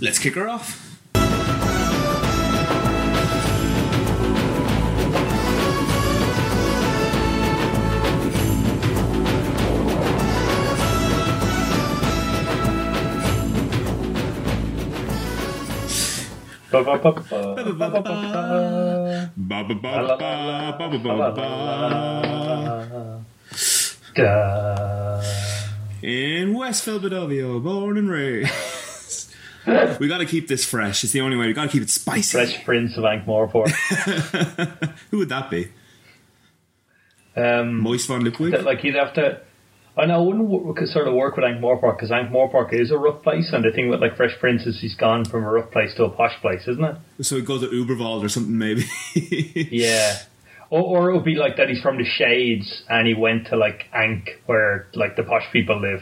let's kick her off. Ba, ba, ba, ba, ba, ba, ba, ba. Ba, ba, ba, ba, ba, ba, ba, ba. Da. In West Philadelphia, oh, born and raised. We got to keep this fresh. It's the only way. We got to keep it spicy. Fresh Prince of Ankh-Morpork. Who would that be? Um, Moist Von that, Lipwig? like you'd have to. I know it wouldn't w- sort of work with Ankh-Morpork because Ankh-Morpork is a rough place, and the thing with like Fresh Prince is he's gone from a rough place to a posh place, isn't it? So we go to Uberwald or something, maybe. Yeah. Or, or it would be like that he's from the Shades and he went to like Ankh where like the posh people live.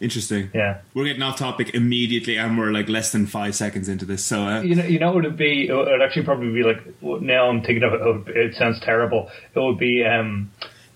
Interesting. Yeah. We're getting off topic immediately, and we're like less than five seconds into this. So, uh, You know, you know what it'd be? It would actually probably be like. Now I'm thinking of it. It, would, it sounds terrible. It would be um,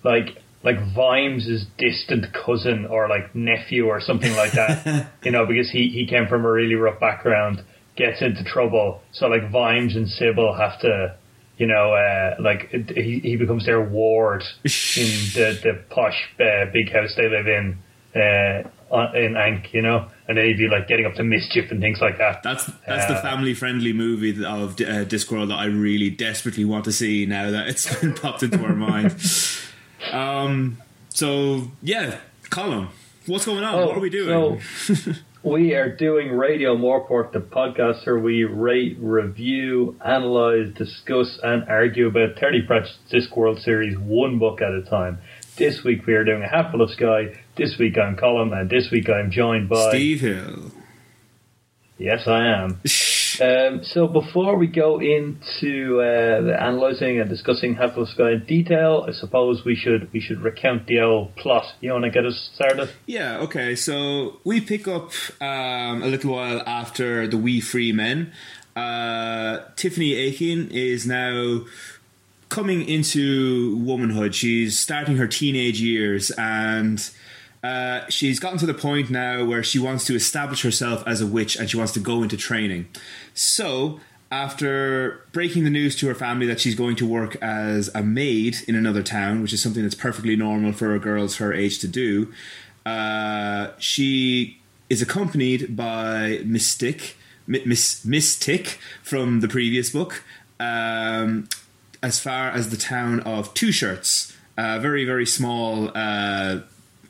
like like Vimes' distant cousin or like nephew or something like that. you know, because he he came from a really rough background, gets into trouble. So like Vimes and Sybil have to. You know, uh, like he, he becomes their ward in the the posh uh, big house they live in uh, on- in Ankh. You know, and then he'd be like getting up to mischief and things like that. That's that's the Uh, family friendly movie of uh, Discworld that I really desperately want to see now that it's been popped into our mind. Um, so yeah, Colin, what's going on? what are we doing? So we are doing Radio Moreport, the podcast where we rate, review, analyze, discuss, and argue about Terry Pratchett's Discworld series one book at a time. This week we are doing a Hatful of Sky. This week I'm Colin, and this week I'm joined by. Steve Hill. Yes, I am. Um, so before we go into uh, the analysing and discussing Hatful of Sky in detail, I suppose we should we should recount the old plot. You want to get us started? Yeah, okay. So we pick up um, a little while after the Wee Free Men. Uh, Tiffany Aching is now coming into womanhood. She's starting her teenage years and uh, she's gotten to the point now where she wants to establish herself as a witch and she wants to go into training. So, after breaking the news to her family that she's going to work as a maid in another town, which is something that's perfectly normal for girls her age to do, uh, she is accompanied by Miss Tick, Mi- Miss Mystic from the previous book, um, as far as the town of Two Shirts, a very very small uh,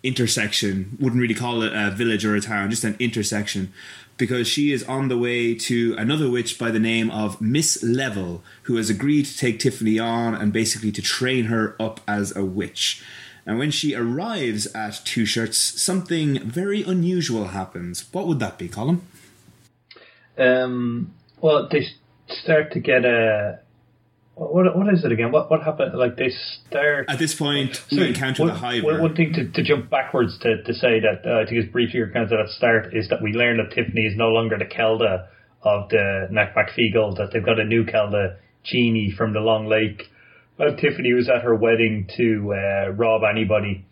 intersection. Wouldn't really call it a village or a town, just an intersection, because she is on the way to another witch by the name of Miss Level, who has agreed to take Tiffany on and basically to train her up as a witch. And when she arrives at Two Shirts, something very unusual happens. What would that be, Colin? Um, well, they start to get a. What what is it again? What what happened? Like they start. At this point, we encounter one, the Hiver. One, one thing to, to jump backwards to, to say that uh, I think it's briefly recounted at the start is that we learn that Tiffany is no longer the Kelda of the Nac Mac Feegle, that they've got a new Kelda, Jeannie from the Long Lake. Well, Tiffany was at her wedding to uh, Rob Anybody,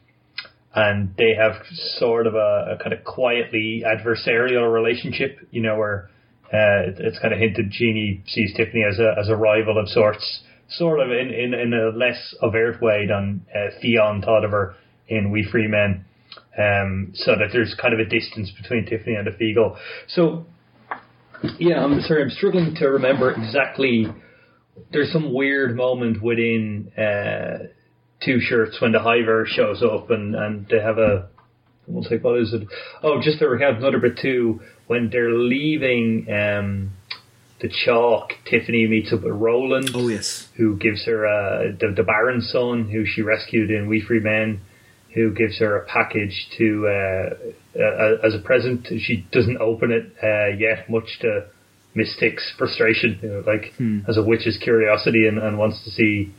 and they have sort of a, a kind of quietly adversarial relationship, you know, where uh, it- it's kind of hinted Jeannie sees Tiffany as a as a rival of sorts, sort of in, in, in a less overt way than uh, Theon thought of her in Wee Free Men. Um, so that there's kind of a distance between Tiffany and the Feegle. So, yeah, I'm sorry, I'm struggling to remember exactly. There's some weird moment within uh, Two Shirts when the Hiver shows up and, and they have a we'll take what is it? Oh, just to recount another bit too. When they're leaving um, the chalk, Tiffany meets up with Roland, oh yes. who gives her uh, the the Baron's son, who she rescued in Wee Free Men, who gives her a package to uh, uh, as a present. She doesn't open it uh, yet, much to Miss Tick's frustration, you know, like as a witch's curiosity and, and wants to see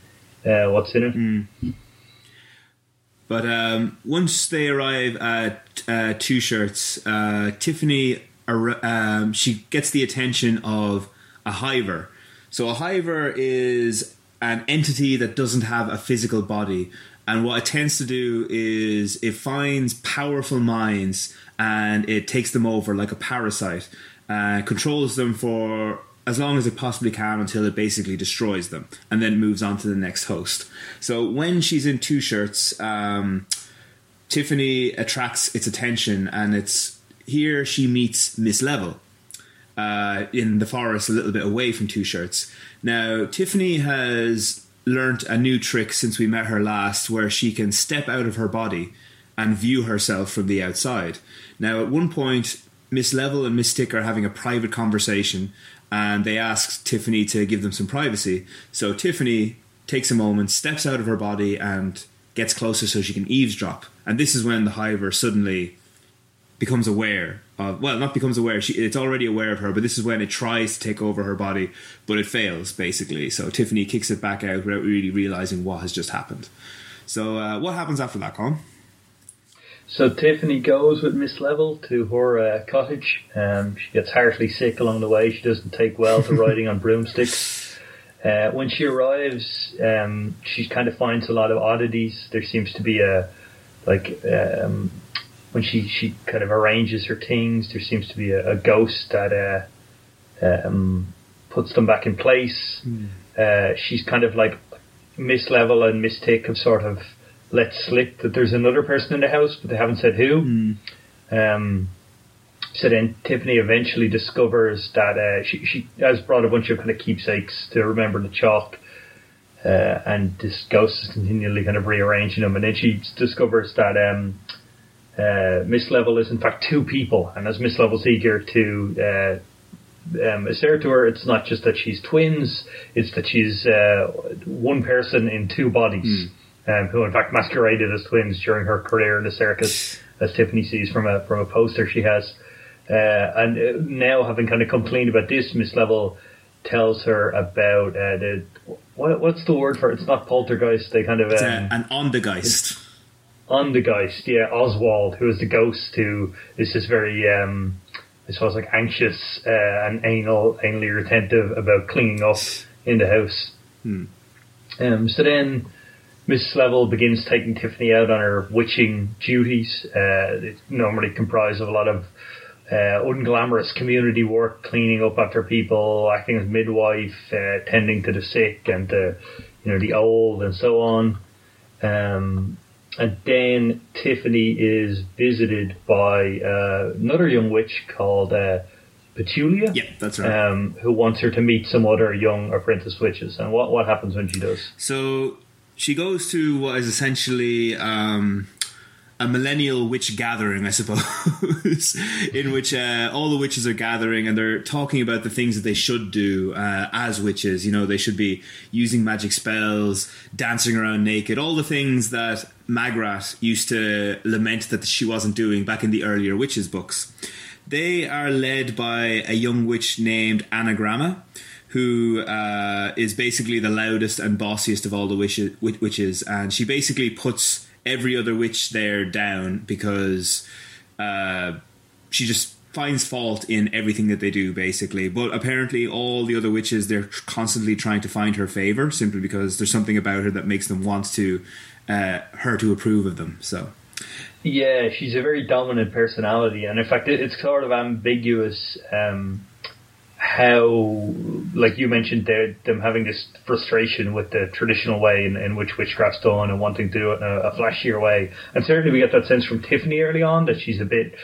uh, what's in it. But um, once they arrive at uh, Two Shirts, uh, Tiffany um, she gets the attention of a hiver. So a hiver is an entity that doesn't have a physical body, and what it tends to do is it finds powerful minds and it takes them over like a parasite. uh, controls them for as long as it possibly can until it basically destroys them, and then moves on to the next host. So when she's in two shirts, um, Tiffany attracts its attention, and it's here she meets Miss Level uh, in the forest, a little bit away from Two Shirts. Now Tiffany has learnt a new trick since we met her last, where she can step out of her body and view herself from the outside. Now, at one point, Miss Level and Miss Tick are having a private conversation, and they ask Tiffany to give them some privacy. So Tiffany takes a moment, steps out of her body, and gets closer so she can eavesdrop. And this is when the Hiver suddenly becomes aware of well not becomes aware she it's already aware of her but this is when it tries to take over her body but it fails basically so tiffany kicks it back out without really realizing what has just happened so uh, what happens after that Colin? So Tiffany goes with Miss Level to her uh, cottage. Um, she gets heartily sick along the way. She doesn't take well to riding on broomsticks. Uh, when she arrives, um, she kind of finds a lot of oddities. There seems to be a like um, when she, she kind of arranges her things, there seems to be a, a ghost that uh, um, puts them back in place. Mm. Uh, she's kind of like Miss Level and Miss Tick have sort of let slip that there's another person in the house, but they haven't said who. Mm. Um, so then Tiffany eventually discovers that uh, she, she has brought a bunch of kind of keepsakes to remember the chalk. Uh, and this ghost is continually kind of rearranging them, and then she discovers that um, uh, Miss Level is in fact two people, and as Miss Level's eager to uh, um, assert to her, it's not just that she's twins; it's that she's uh, one person in two bodies, mm. um, who in fact masqueraded as twins during her career in the circus, as Tiffany sees from a from a poster she has. Uh, and uh, now, having kind of complained about this, Miss Level tells her about uh, the what, what's the word for it? It's not poltergeist. They kind of um, an ondageist on the ghost, yeah, Oswald, who is the ghost who is just very, um, I suppose, like anxious uh, and anal, anally retentive about cleaning up in the house. Hmm. Um, so then Miss Level begins taking Tiffany out on her witching duties. Uh, normally comprise of a lot of uh, unglamorous community work, cleaning up after people, acting as midwife, uh, tending to the sick and the, you know, the old and so on. Um, and then Tiffany is visited by uh, another young witch called uh, Petulia. Yeah, that's right. Um, who wants her to meet some other young apprentice witches. And what, what happens when she does? So she goes to what is essentially um, a millennial witch gathering, I suppose, in which uh, all the witches are gathering and they're talking about the things that they should do uh, as witches. You know, they should be using magic spells, dancing around naked, all the things that Magrat used to lament that she wasn't doing back in the earlier witches books. They are led by a young witch named Anagramma who uh, is basically the loudest and bossiest of all the witches, and she basically puts every other witch there down because uh, she just finds fault in everything that they do basically. But apparently all the other witches they're constantly trying to find her favor simply because there's something about her that makes them want to uh, her to approve of them so. Yeah she's a very dominant personality and in fact it's sort of ambiguous um, how, like you mentioned, them having this frustration with the traditional way in, in, which witchcraft's done and wanting to do it in a, a, flashier way. And certainly we get that sense from Tiffany early on that she's a bit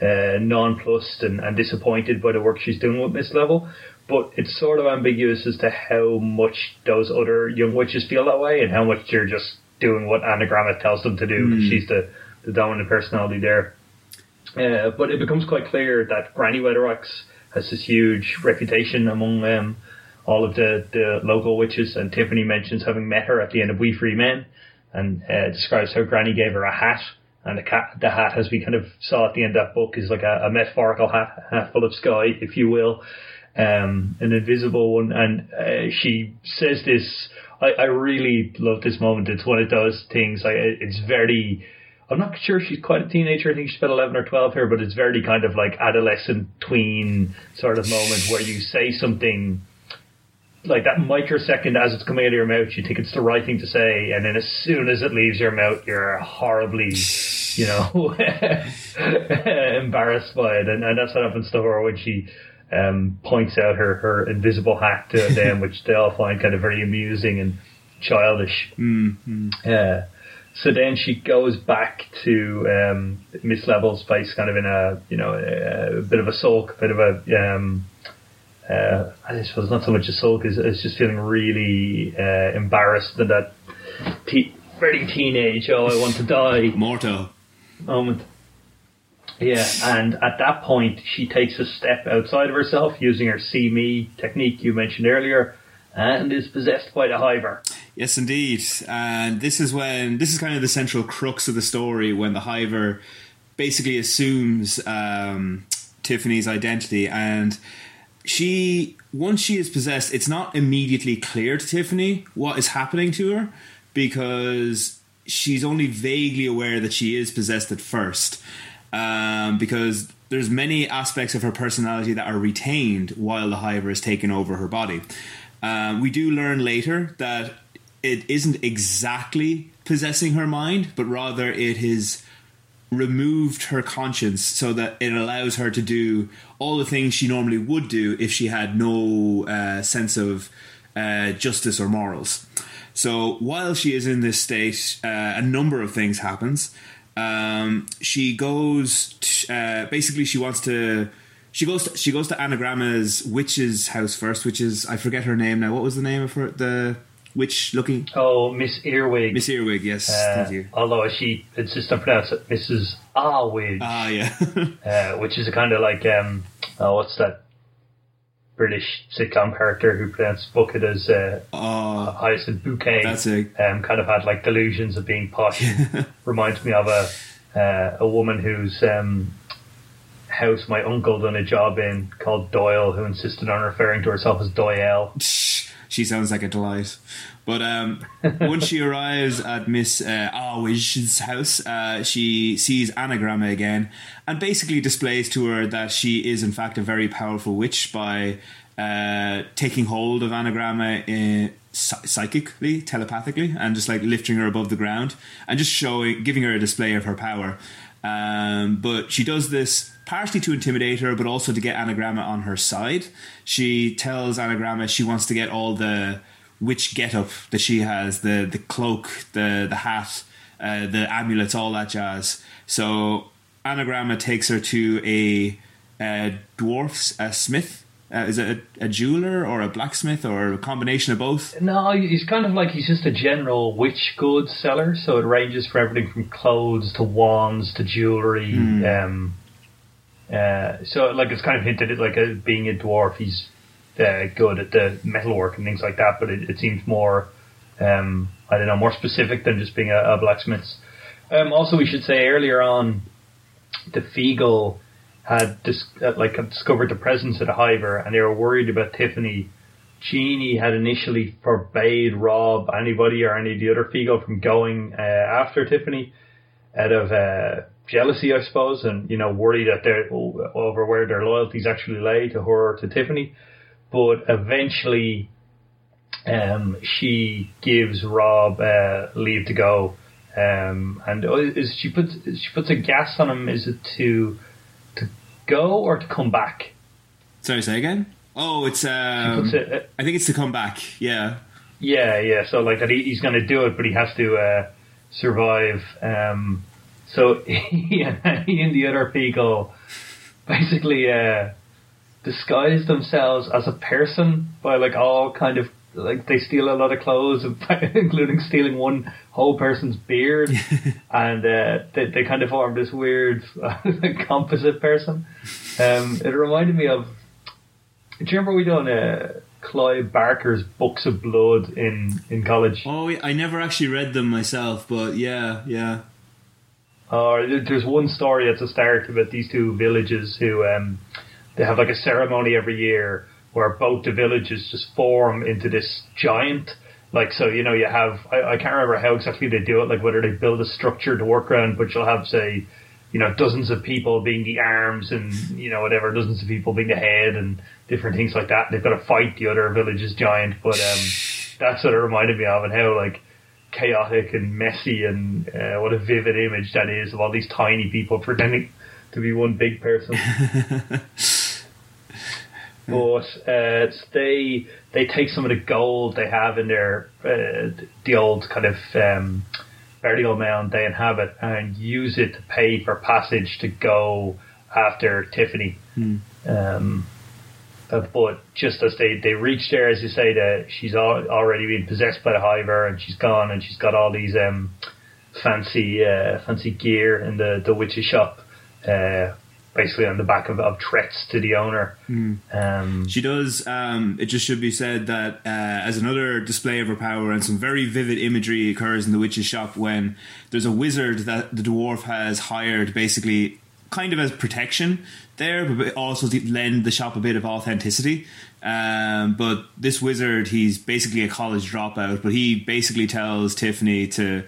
uh, nonplussed and, and disappointed by the work she's doing with Miss Level. But it's sort of ambiguous as to how much those other young witches feel that way and how much they're just doing what Anagramma tells them to do. Mm. She's the, the dominant personality there. Uh, but it becomes quite clear that Granny Weatherwax has this huge reputation among um, all of the, the local witches. And Tiffany mentions having met her at the end of Wee Free Men and uh, describes how Granny gave her a hat. And the, cat, the hat, as we kind of saw at the end of that book, is like a, a metaphorical hat, hat full of sky, if you will, um, an invisible one. And uh, she says this. I, I really love this moment. It's one of those things. Like it's very I'm not sure she's quite a teenager. I think she's about 11 or 12 here, but it's very kind of like adolescent tween sort of moment where you say something like that microsecond as it's coming out of your mouth, you think it's the right thing to say, and then as soon as it leaves your mouth, you're horribly, you know, embarrassed by it. And, and that's what happens to her when she um, points out her, her invisible hat to them, which they all find kind of very amusing and childish. Mm-hmm. Uh, so then she goes back to um, Miss Level's face, kind of in a you know a, a bit of a sulk, a bit of a um, uh, I suppose not so much a sulk as, as just feeling really uh, embarrassed that that te- very teenage oh I want to die Morto. moment. Yeah, and at that point she takes a step outside of herself using her see me technique you mentioned earlier, and is possessed by the hiver. Yes, indeed. And this is when this is kind of the central crux of the story when the hiver basically assumes um, Tiffany's identity and she once she is possessed, it's not immediately clear to Tiffany what is happening to her because she's only vaguely aware that she is possessed at first. Um, because there's many aspects of her personality that are retained while the hiver is taken over her body. Um, we do learn later that it isn't exactly possessing her mind, but rather it has removed her conscience so that it allows her to do all the things she normally would do if she had no uh, sense of uh, justice or morals. So while she is in this state, uh, a number of things happens. Um, she goes. T- uh, basically, she wants to. She goes. To, she goes to Anagramma's witch's house first, which is I forget her name now. What was the name of her? The witch looking Oh, Miss Earwig. Miss Earwig. Yes, Uh, thank you. although she insists on pronouncing it Mrs. Arwig, Ah, yeah. uh, which is a kind of like um, oh, what's that British sitcom character who pronounced bucket as uh, oh, Hyacinth Bouquet? that's a um, kind of had like delusions of being posh. Reminds me of a uh, a woman whose um, house my uncle done a job in called Doyle, who insisted on referring to herself as Doyle. she sounds like a delight. But um, once she arrives at Miss uh, house, uh, she sees Anagramma again and basically displays to her that she is, in fact, a very powerful witch by uh, taking hold of Anagramma in, psychically, telepathically, and just like lifting her above the ground and just showing, giving her a display of her power. Um, but she does this partially to intimidate her, but also to get Anagramma on her side. She tells Anagramma she wants to get all the witch getup that she has the the cloak, the the hat, uh, the amulets, all that jazz. So Anagramma takes her to a, a dwarf's a smith. Uh, is it a, a jeweler or a blacksmith or a combination of both? No, he's kind of like he's just a general witch goods seller. So it ranges for everything from clothes to wands to jewelry. Um, uh, so like it's kind of hinted at like a, being a dwarf, he's uh, good at the metalwork and things like that. But it, it seems more, um, I don't know, more specific than just being a, a blacksmith. Um, also, we should say earlier on, the Feegle had dis- uh, like had discovered the presence of the Hiver, and they were worried about Tiffany. Jeannie had initially forbade Rob, anybody, or any of the other Feegle from going uh, after Tiffany out of uh, jealousy, I suppose, and you know worry that they're over where their loyalties actually lay to her or to Tiffany. But eventually, um, she gives Rob uh, leave to go, um, and oh, is she puts she puts a gas on him? Is it to to go or to come back? Sorry, say again. Oh, it's. Um, I think it's to come back. Yeah. Yeah, yeah. So like that, he, he's going to do it, but he has to uh, survive. Um, so he, and- he and the other people basically uh, disguise themselves as a person by like all kind of like they steal a lot of clothes, including stealing one whole person's beard, and uh, they they kind of form this weird composite person. Um, it reminded me of. Do you remember we done uh, Clive Barker's Books of Blood in in college? Oh, I never actually read them myself, but yeah, yeah. There's one story at the start about these two villages who um, they have like a ceremony every year where both the villages just form into this giant. Like so, you know, you have I, I can't remember how exactly they do it, like whether they build a structure to work around, but you'll have say, you know, dozens of people being the arms and you know whatever, dozens of people being the head and different things like that. They've got to fight the other village's giant, but um, that's what it reminded me of, and how like chaotic and messy and uh, what a vivid image that is of all these tiny people pretending to be one big person. but uh, they they take some of the gold they have in their uh, the old kind of um, burial mound they inhabit and use it to pay for passage to go after Tiffany. Um, uh, but just as they, they reach there, as you say, that she's al- already been possessed by the Hiver and she's gone and she's got all these um, fancy uh, fancy gear in the, the witch's shop, uh, basically on the back of, of threats to the owner. Um, She does. Um, it just should be said that uh, as another display of her power, and some very vivid imagery occurs in the witch's shop when there's a wizard that the dwarf has hired, basically kind of as protection there, but also lend the shop a bit of authenticity. Um, but this wizard, he's basically a college dropout, but he basically tells Tiffany to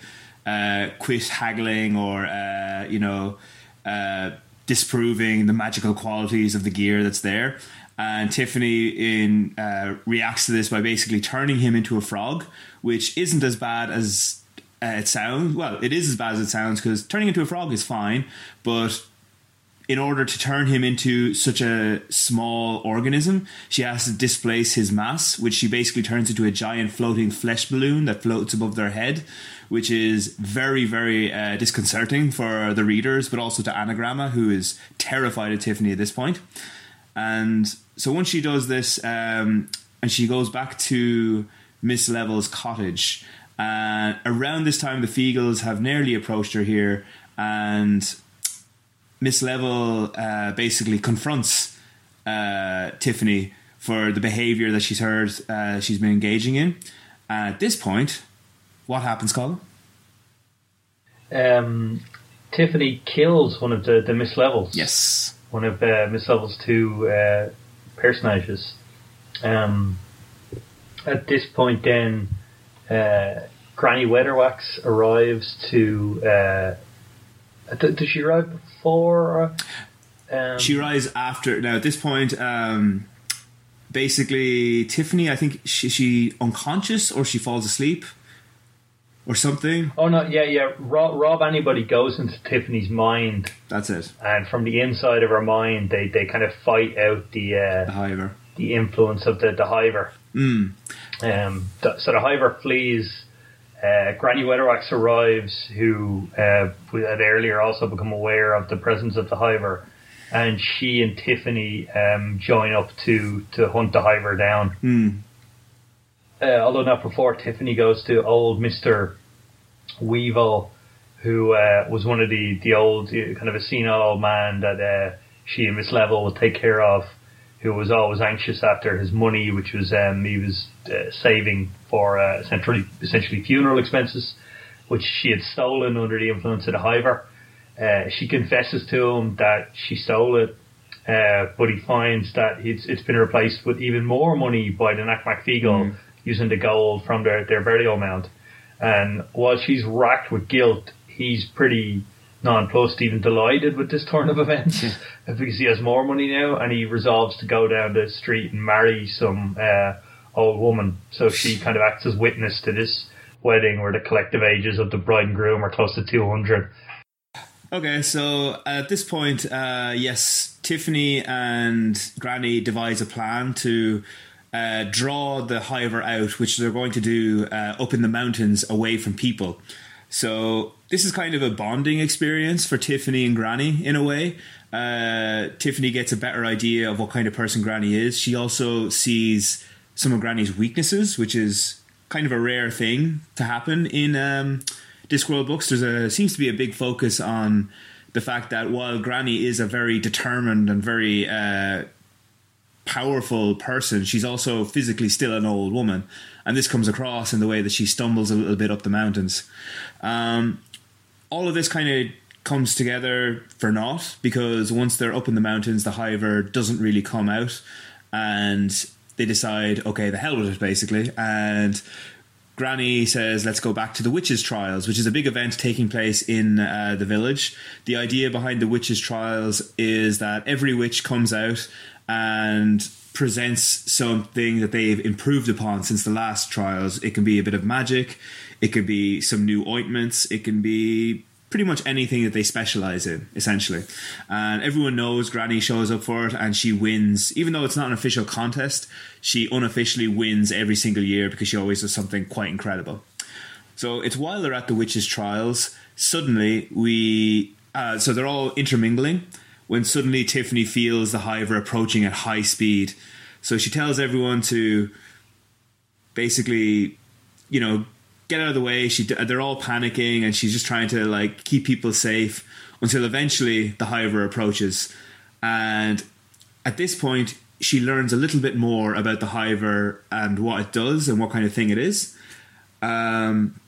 uh, quit haggling or uh, you know. Uh, disproving the magical qualities of the gear that's there. And Tiffany in uh, reacts to this by basically turning him into a frog, which isn't as bad as uh, it sounds. Well, it is as bad as it sounds because turning into a frog is fine, but in order to turn him into such a small organism, she has to displace his mass, which she basically turns into a giant floating flesh balloon that floats above their head, which is very, very uh, disconcerting for the readers, but also to Anagramma, who is terrified of Tiffany at this point. And so once she does this, um, and she goes back to Miss Level's cottage, and around this time, the Feegles have nearly approached her here, and Miss Level uh, basically confronts uh, Tiffany for the behavior that she's heard uh, she's been engaging in. And at this point, what happens, Colin? um, Tiffany kills one of the, the Miss Levels. Yes. one of uh, Miss Level's two uh, personages. Um, at this point, then uh, Granny Weatherwax arrives to. Uh, th- does she arrive before? Um, She arrives after. Now, at this point, um, basically, Tiffany, I think she, she unconscious or she falls asleep or something. oh no! Yeah, yeah. Rob, Rob anybody goes into Tiffany's mind, That's it. and from the inside of her mind, they, they kind of fight out the The uh, Hiver. the influence of the the Hiver. Mm. Um, so the Hiver flees. Uh, Granny Weatherwax arrives, who uh, we had earlier also become aware of the presence of the Hiver, and she and Tiffany um, join up to, to hunt the Hiver down. Mm. Uh, although not before Tiffany goes to old Mister Weevil, who uh, was one of the the old uh, kind of a senile old man that uh, she and Miss Level would take care of, who was always anxious after his money, which was um, he was saving for uh, essentially essentially funeral expenses, which she had stolen under the influence of the Hiver. Uh, she confesses to him that she stole it, uh, but he finds that it's, it's been replaced with even more money by the Nac Mac Feegle using the gold from their, their burial mound. And while she's racked with guilt, he's pretty nonplussed, even delighted with this turn of events because he has more money now and he resolves to go down the street and marry some uh, old woman. So she kind of acts as witness to this wedding where the collective ages of the bride and groom are close to 200. Okay, so at this point, uh, yes, Tiffany and Granny devise a plan to uh, draw the Hiver out, which they're going to do uh, up in the mountains away from people. So this is kind of a bonding experience for Tiffany and Granny in a way. Uh, Tiffany gets a better idea of what kind of person Granny is. She also sees some of Granny's weaknesses, which is kind of a rare thing to happen in um, Discworld books. There's a seems to be a big focus on the fact that while Granny is a very determined and very uh, powerful person, she's also physically still an old woman, and this comes across in the way that she stumbles a little bit up the mountains. Um, all of this kind of comes together for naught because once they're up in the mountains, the Hiver doesn't really come out, and they decide, okay, the hell with it, basically, and. Granny says, "Let's go back to the witches' trials, which is a big event taking place in uh, the village. The idea behind the witches' trials is that every witch comes out and presents something that they've improved upon since the last trials. It can be a bit of magic, it could be some new ointments, it can be pretty much anything that they specialize in, essentially. And everyone knows Granny shows up for it and she wins, even though it's not an official contest, she unofficially wins every single year because she always does something quite incredible. So it's while they're at the witches' trials, suddenly we. Uh, so they're all intermingling when suddenly Tiffany feels the hiver approaching at high speed. So she tells everyone to basically, you know, get out of the way. She they're all panicking, and she's just trying to like keep people safe until eventually the hiver approaches, and at this point she learns a little bit more about the hiver and what it does and what kind of thing it is. Um,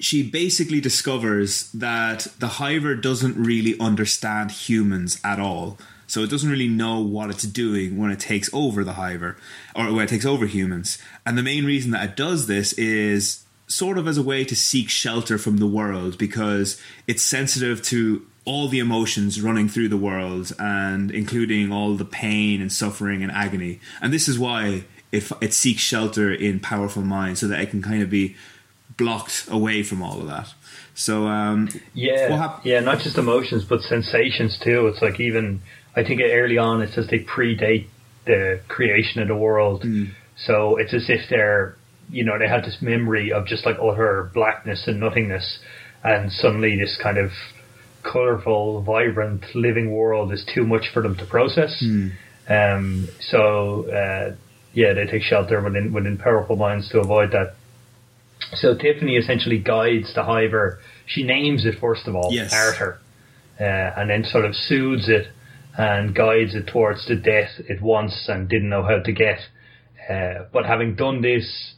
she basically discovers that the hiver doesn't really understand humans at all. So it doesn't really know what it's doing when it takes over the hiver or when it takes over humans. And the main reason that it does this is sort of as a way to seek shelter from the world because it's sensitive to all the emotions running through the world and including all the pain and suffering and agony. And this is why it, it seeks shelter in powerful minds so that it can kind of be blocked away from all of that. So um, yeah, yeah, not just emotions but sensations too. It's like even I think early on it says they predate the creation of the world, mm. so it's as if they're you know, they had this memory of just like utter blackness and nothingness, and suddenly this kind of colorful, vibrant, living world is too much for them to process. Mm. Um, so uh, yeah, they take shelter within within powerful minds to avoid that. So Tiffany essentially guides the hiver. She names it first of all, yes. Arthur, uh, and then sort of soothes it and guides it towards the death it wants and didn't know how to get. Uh, but having done this,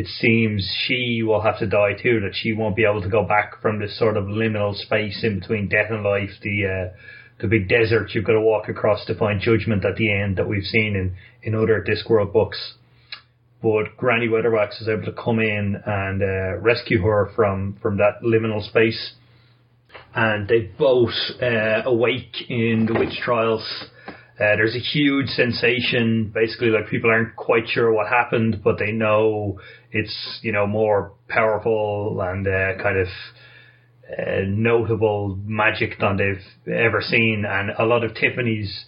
it seems she will have to die too. That she won't be able to go back from this sort of liminal space in between death and life. The uh, the big desert you've got to walk across to find judgment at the end that we've seen in in other Discworld books. But Granny Weatherwax is able to come in and uh, rescue her from from that liminal space, and they both uh, awake in the witch trials uh, there's a huge sensation. Basically, like people aren't quite sure what happened, but they know it's you know more powerful and uh, kind of uh, notable magic than they've ever seen. And a lot of Tiffany's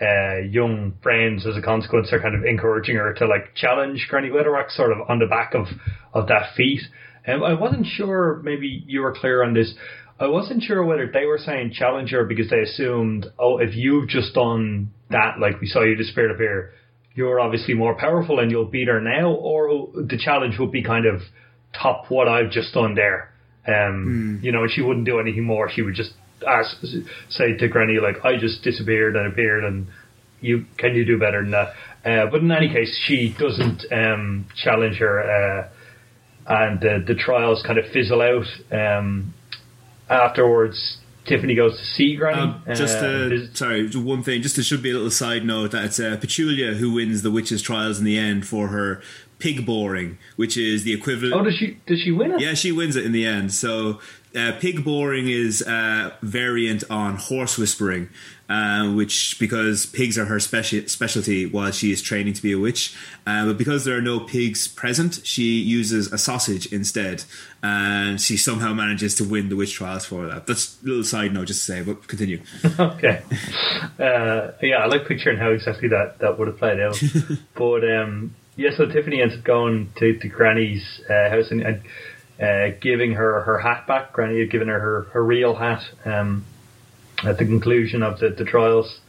uh, young friends, as a consequence, are kind of encouraging her to like challenge Granny Weatherwax, sort of on the back of of that feat. Um, I wasn't sure. Maybe you were clear on this. I wasn't sure whether they were saying challenger because they assumed, oh, if you've just done that, like we saw you Spirit of Fear, you're obviously more powerful and you'll beat her now, or the challenge would be kind of top what I've just done there. Um, mm. You know, she wouldn't do anything more. She would just ask, say to Granny, like, I just disappeared and appeared, and you can you do better than that? Uh, but in any case, she doesn't um, challenge her, uh, and the, the trials kind of fizzle out. Um, afterwards, Tiffany goes to see Granny. Um, just uh, sorry, one thing. Just there should be a little side note that it's uh, Petulia who wins the witches' trials in the end for her pig boring, which is the equivalent. Oh, does she? Does she win it? Yeah, she wins it in the end. So uh, pig boring is a variant on horse whispering, uh, which because pigs are her speci- specialty while she is training to be a witch. Uh, but because there are no pigs present, she uses a sausage instead, and she somehow manages to win the witch trials for that. That's a little side note just to say, but continue. okay. Uh, yeah, I like picturing how exactly that, that would have played out. but um, yeah, so Tiffany ends up going to, to Granny's uh, house and, and uh, giving her her hat back. Granny had given her her, her real hat um, at the conclusion of the, the trials.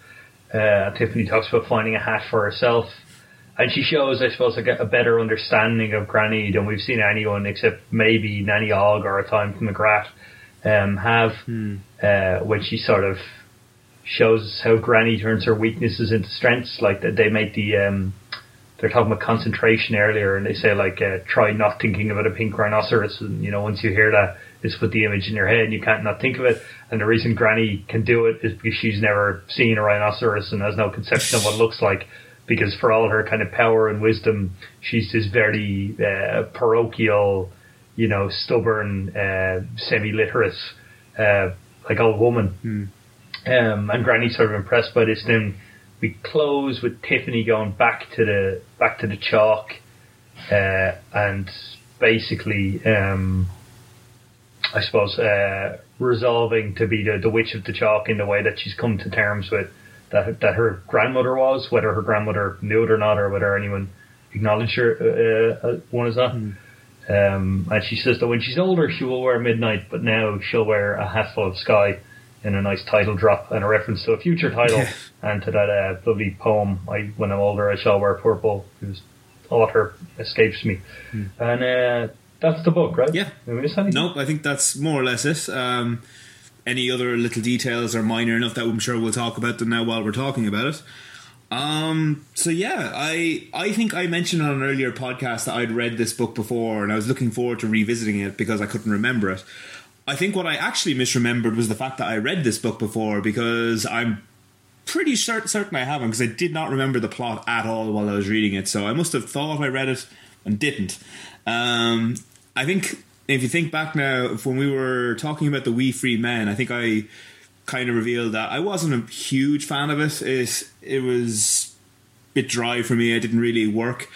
Uh, Tiffany talks about finding a hat for herself. And she shows, I suppose, like a, a better understanding of Granny than we've seen anyone except maybe Nanny Ogg or a time from Magrat um, have, hmm. uh, when she sort of shows how Granny turns her weaknesses into strengths. Like that, they make the um, they're talking about concentration earlier, and they say like uh, try not thinking about a pink rhinoceros. And you know, once you hear that, it's put the image in your head, and you can't not think of it. And the reason Granny can do it is because she's never seen a rhinoceros and has no conception of what it looks like. Because for all her kind of power and wisdom, she's this very uh, parochial, you know, stubborn, uh, semi-literate, uh, like old woman. Hmm. Um, and Granny's sort of impressed by this. Then we close with Tiffany going back to the back to the chalk, uh, and basically, um, I suppose uh, resolving to be the, the witch of the chalk in the way that she's come to terms with that that her grandmother was, whether her grandmother knew it or not, or whether anyone acknowledged her uh, uh, one as that. Mm. Um, and she says that when she's older, she will wear midnight, but now she'll wear a hatful of sky in a nice title drop and a reference to a future title and to that uh, lovely poem. I, when I'm older, I shall wear purple, whose author escapes me. Mm. And uh, that's the book, right? Yeah. Nope, I think that's more or less it. Um, any other little details are minor enough that I'm sure we'll talk about them now while we're talking about it. Um, so yeah, I I think I mentioned on an earlier podcast that I'd read this book before and I was looking forward to revisiting it because I couldn't remember it. I think what I actually misremembered was the fact that I read this book before because I'm pretty certain I haven't because I did not remember the plot at all while I was reading it. So I must have thought I read it and didn't. Um, I think if you think back now, when we were talking about the Wee Free Men, I think I kind of revealed that I wasn't a huge fan of it. It it was a bit dry for me. It didn't really work.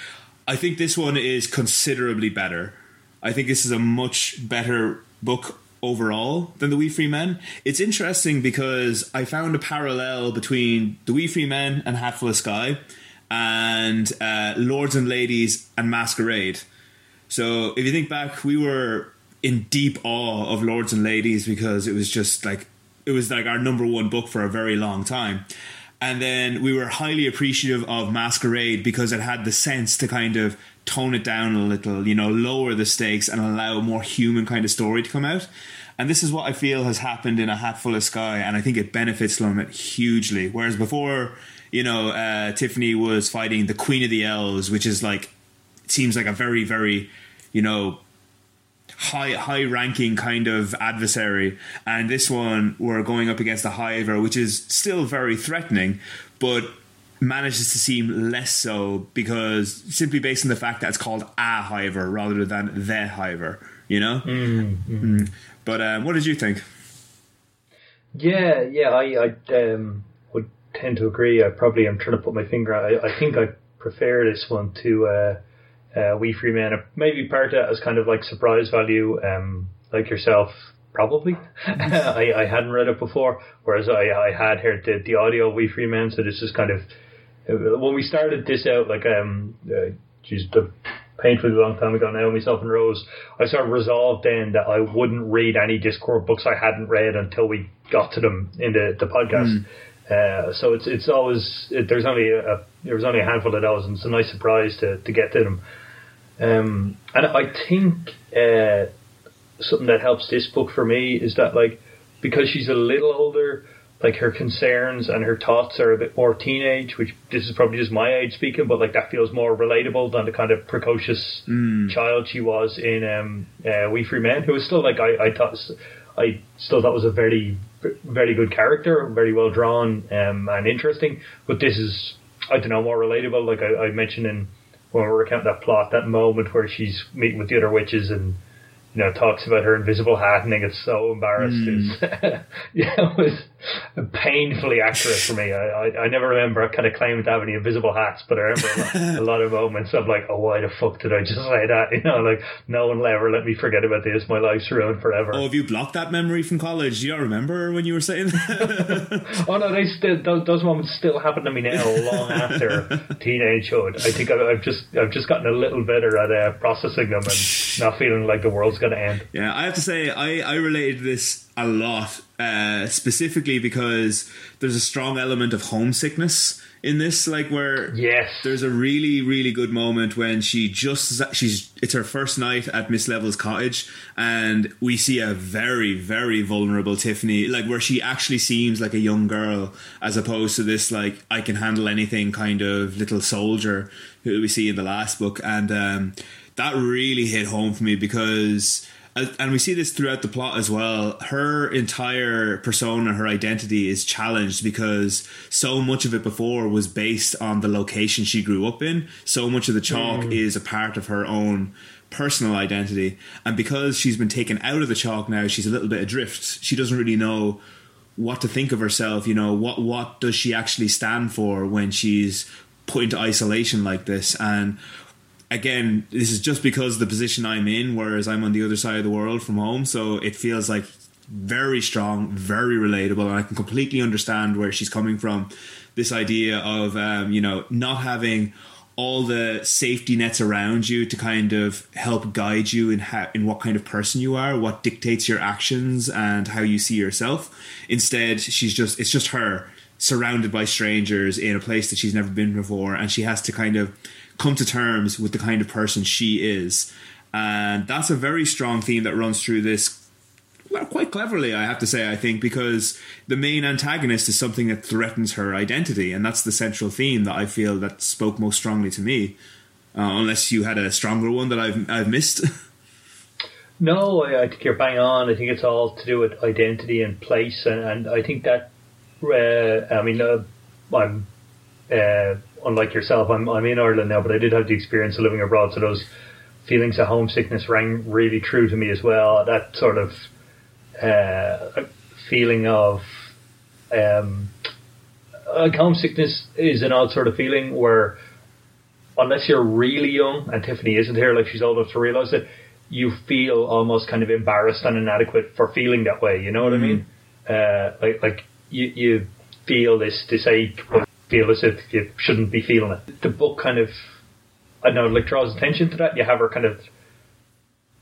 I think this one is considerably better. I think this is a much better book overall than the Wee Free Men. It's interesting because I found a parallel between the Wee Free Men and Hatful Sky and uh, Lords and Ladies and Masquerade. So if you think back, we were in deep awe of Lords and Ladies because it was just like it was like our number one book for a very long time. And then we were highly appreciative of Masquerade because it had the sense to kind of tone it down a little, you know, lower the stakes and allow a more human kind of story to come out. And this is what I feel has happened in A Hatful of Sky, and I think it benefits Slummit hugely. Whereas before, you know, uh, Tiffany was fighting the Queen of the Elves, which is like, seems like a very, very you know, high high ranking kind of adversary and this one we're going up against a hiver which is still very threatening but manages to seem less so because simply based on the fact that it's called a hiver rather than the hiver you know mm-hmm. mm. but um, what did you think yeah yeah i, I um, would tend to agree i probably am trying to put my finger I, I think i prefer this one to uh, uh, Wee Free Men. Maybe part of as kind of like surprise value, um, like yourself, probably. I, I hadn't read it before, whereas I, I had heard the, the audio of Wee Free Men, so this is kind of when we started this out, like um, uh, geez, the painfully long time ago now, myself and Rose, I sort of resolved then that I wouldn't read any Discworld books I hadn't read until we got to them in the the podcast. Mm. Uh, so it's it's always it, there's only a, a, there was only a handful of those, and it's a nice surprise to to get to them. Um, and I think uh, something that helps this book for me is that like because she's a little older, like her concerns and her thoughts are a bit more teenage, which this is probably just my age speaking, but like that feels more relatable than the kind of precocious mm. child she was in um, uh, Wee Free Men, who was still like I, I thought I still thought was a very very good character, very well drawn um, and interesting. But this is I don't know more relatable. Like I, I mentioned in when we're recounting that plot, that moment where she's meeting with the other witches and you know, talks about her invisible hat and gets so embarrassed. Mm. yeah, it was painfully accurate for me. I, I, I, never remember kind of claiming to have any invisible hats, but I remember a lot of moments of like, oh, why the fuck did I just say that? You know, like, no one will ever let me forget about this. My life's ruined forever. Oh, have you blocked that memory from college? Do you not remember when you were saying that? oh, no, they still, those, those moments still happen to me now, long after teenagehood. I think I've, I've, just, I've just gotten a little better at uh, processing them and not feeling like the world's going to end. Yeah, I have to say, I, I related this a lot, uh, specifically because there's a strong element of homesickness in this like where yes there's a really really good moment when she just she's it's her first night at miss level's cottage and we see a very very vulnerable tiffany like where she actually seems like a young girl as opposed to this like i can handle anything kind of little soldier who we see in the last book and um that really hit home for me because and we see this throughout the plot as well her entire persona her identity is challenged because so much of it before was based on the location she grew up in. So much of the chalk mm. is a part of her own personal identity. And because she's been taken out of the chalk now she's a little bit adrift. She doesn't really know what to think of herself you know what what does she actually stand for when she's put into isolation like this? And again, this is just because the position I'm in, whereas I'm on the other side of the world from home, so it feels like very strong, very relatable, and I can completely understand where she's coming from. This idea of um, you know not having all the safety nets around you to kind of help guide you in how, in what kind of person you are, what dictates your actions and how you see yourself. Instead, she's just it's just her surrounded by strangers in a place that she's never been before and she has to kind of come to terms with the kind of person she is. And that's a very strong theme that runs through this well, quite cleverly, I have to say, I think, because the main antagonist is something that threatens her identity, and that's the central theme that I feel that spoke most strongly to me. Uh, unless you had a stronger one that I've I've missed. no, I, I, think you're bang on. I think it's all to do with identity and place, and, and I think that. Uh, I mean, uh, I'm uh, unlike yourself. I'm I'm in Ireland now, but I did have the experience of living abroad, so those feelings of homesickness rang really true to me as well. That sort of uh, feeling of um, like homesickness is an odd sort of feeling where unless you're really young and Tiffany isn't here, like she's old enough to realise it, you feel almost kind of embarrassed and inadequate for feeling that way. You know what mm-hmm. I mean? Uh, like like you you feel this this ache, feel as if you shouldn't be feeling it. The book kind of I know like draws attention to that. You have her kind of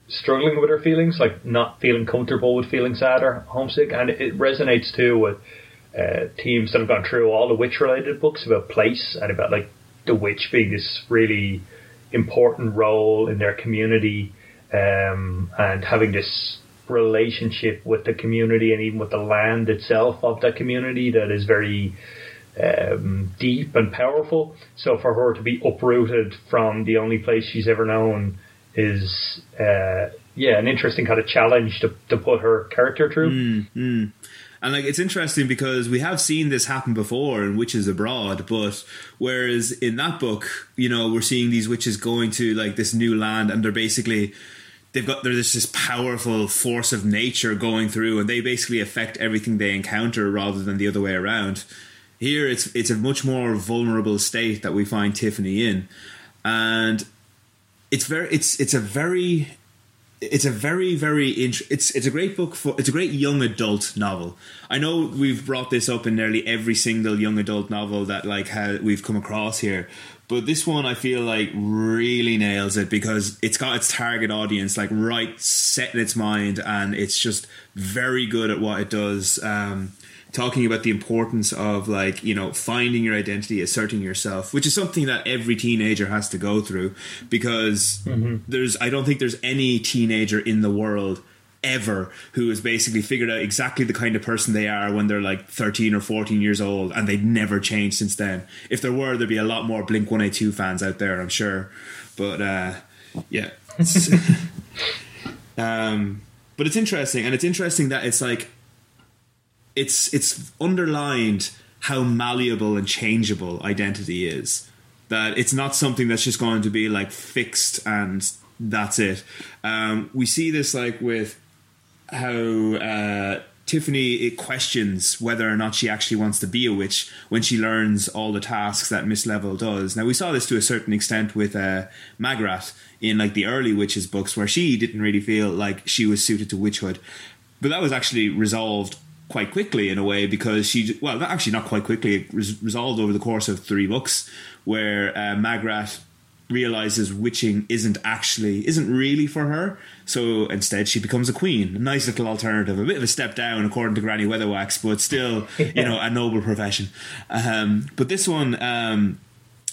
struggling with her feelings, like not feeling comfortable with feeling sad or homesick, and it resonates too with uh, teams that have gone through all the witch related books about place and about like the witch being this really important role in their community um, and having this relationship with the community and even with the land itself of that community that is very um, deep and powerful. So for her to be uprooted from the only place she's ever known is uh, yeah an interesting kind of challenge to, to put her character through. Mm, mm. And like it's interesting because we have seen this happen before in Witches Abroad, but whereas in that book, you know, we're seeing these witches going to like this new land and they're basically they've got there's this powerful force of nature going through and they basically affect everything they encounter rather than the other way around. Here it's it's a much more vulnerable state that we find Tiffany in. And it's very it's it's a very it's a very very int- it's it's a great book for it's a great young adult novel. I know we've brought this up in nearly every single young adult novel that like ha- we've come across here, but this one I feel like really nails it because it's got its target audience like right set in its mind and it's just very good at what it does. Um, talking about the importance of like you know finding your identity asserting yourself which is something that every teenager has to go through because mm-hmm. there's i don't think there's any teenager in the world ever who has basically figured out exactly the kind of person they are when they're like 13 or 14 years old and they've never changed since then. If there were there'd be a lot more blink 182 fans out there i'm sure. But uh yeah. Um but it's interesting and it's interesting that it's like it's it's underlined how malleable and changeable identity is. That it's not something that's just going to be like fixed and that's it. Um, we see this like with how uh, Tiffany it questions whether or not she actually wants to be a witch when she learns all the tasks that Miss Level does. Now we saw this to a certain extent with uh, Magrat in like the early witches books, where she didn't really feel like she was suited to witchhood, but that was actually resolved quite quickly in a way because she well actually not quite quickly it res- resolved over the course of three books where uh, Magrat realizes witching isn't actually isn't really for her. So instead she becomes a queen a nice little alternative a bit of a step down according to granny weatherwax but still you know a noble profession. Um, but this one um,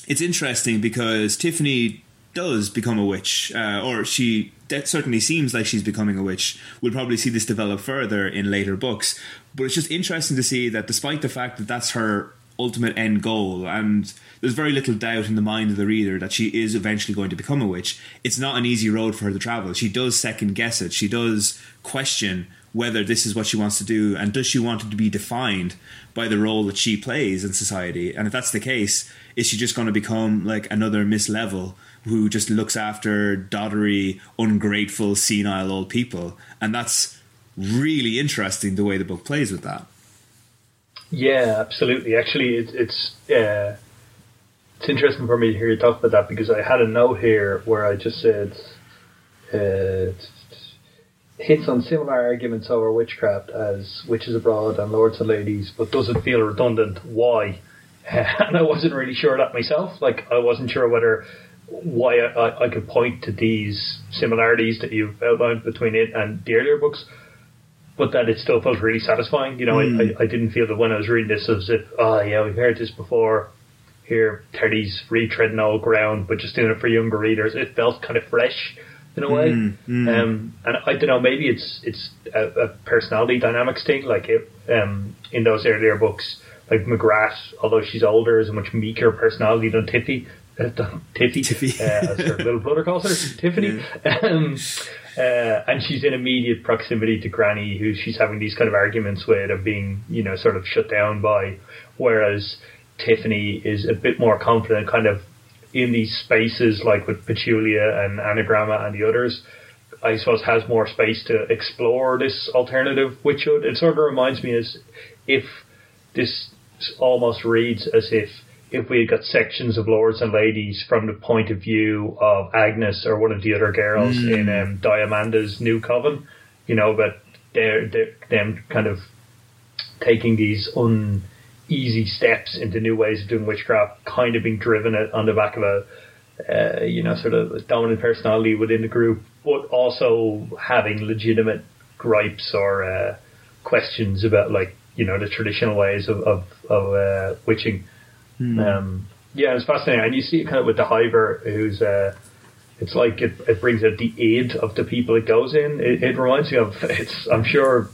it's interesting because tiffany does become a witch, uh, or she that certainly seems like she's becoming a witch. We'll probably see this develop further in later books. But it's just interesting to see that despite the fact that that's her ultimate end goal, and there's very little doubt in the mind of the reader that she is eventually going to become a witch, it's not an easy road for her to travel. She does second guess it. She does question whether this is what she wants to do and does she want it to be defined by the role that she plays in society and if that's the case is she just going to become like another miss level who just looks after doddery, ungrateful, senile old people. And that's really interesting the way the book plays with that. Yeah, absolutely. Actually, it, it's uh, it's interesting for me to hear you talk about that because I had a note here where I just said uh, hits on similar arguments over witchcraft as Witches Abroad and Lords and Ladies, but doesn't feel redundant. Why? and I wasn't really sure that myself. Like, I wasn't sure whether why I, I could point to these similarities that you've outlined between it and the earlier books, but that it still felt really satisfying. You know, mm. I, I didn't feel that when I was reading this as if, oh yeah, we've heard this before. Here, Terry's retreading old ground, but just doing it for younger readers. It felt kind of fresh in a way. Mm, mm. Um, and I don't know, maybe it's it's a, a personality dynamics thing. Like it, um, in those earlier books, like Magrat, although she's older, is a much meeker personality than Tiffy. Uh, Tiffy, Tiffy. Uh, as her little brother calls her, Tiffany. Yeah. Um, uh, and she's in immediate proximity to Granny, who she's having these kind of arguments with, of being, you know, sort of shut down by. Whereas Tiffany is a bit more confident, kind of in these spaces, like with Petulia and Annagramma and the others, I suppose has more space to explore this alternative witchhood. It sort of reminds me as if this almost reads as if if we had got sections of lords and ladies from the point of view of Agnes or one of the other girls mm. in um, Diamanda's New Coven, you know, but they're, they're them kind of taking these uneasy steps into new ways of doing witchcraft, kind of being driven on the back of a, uh, you know, sort of dominant personality within the group, but also having legitimate gripes or uh, questions about, like, you know, the traditional ways of of, of uh, witching. Hmm. Um, yeah, it's fascinating, and you see it kind of with the Hiver, who's. Uh, it's like it, it brings out the aid of the people it goes in. It, it reminds me of it's. I'm sure,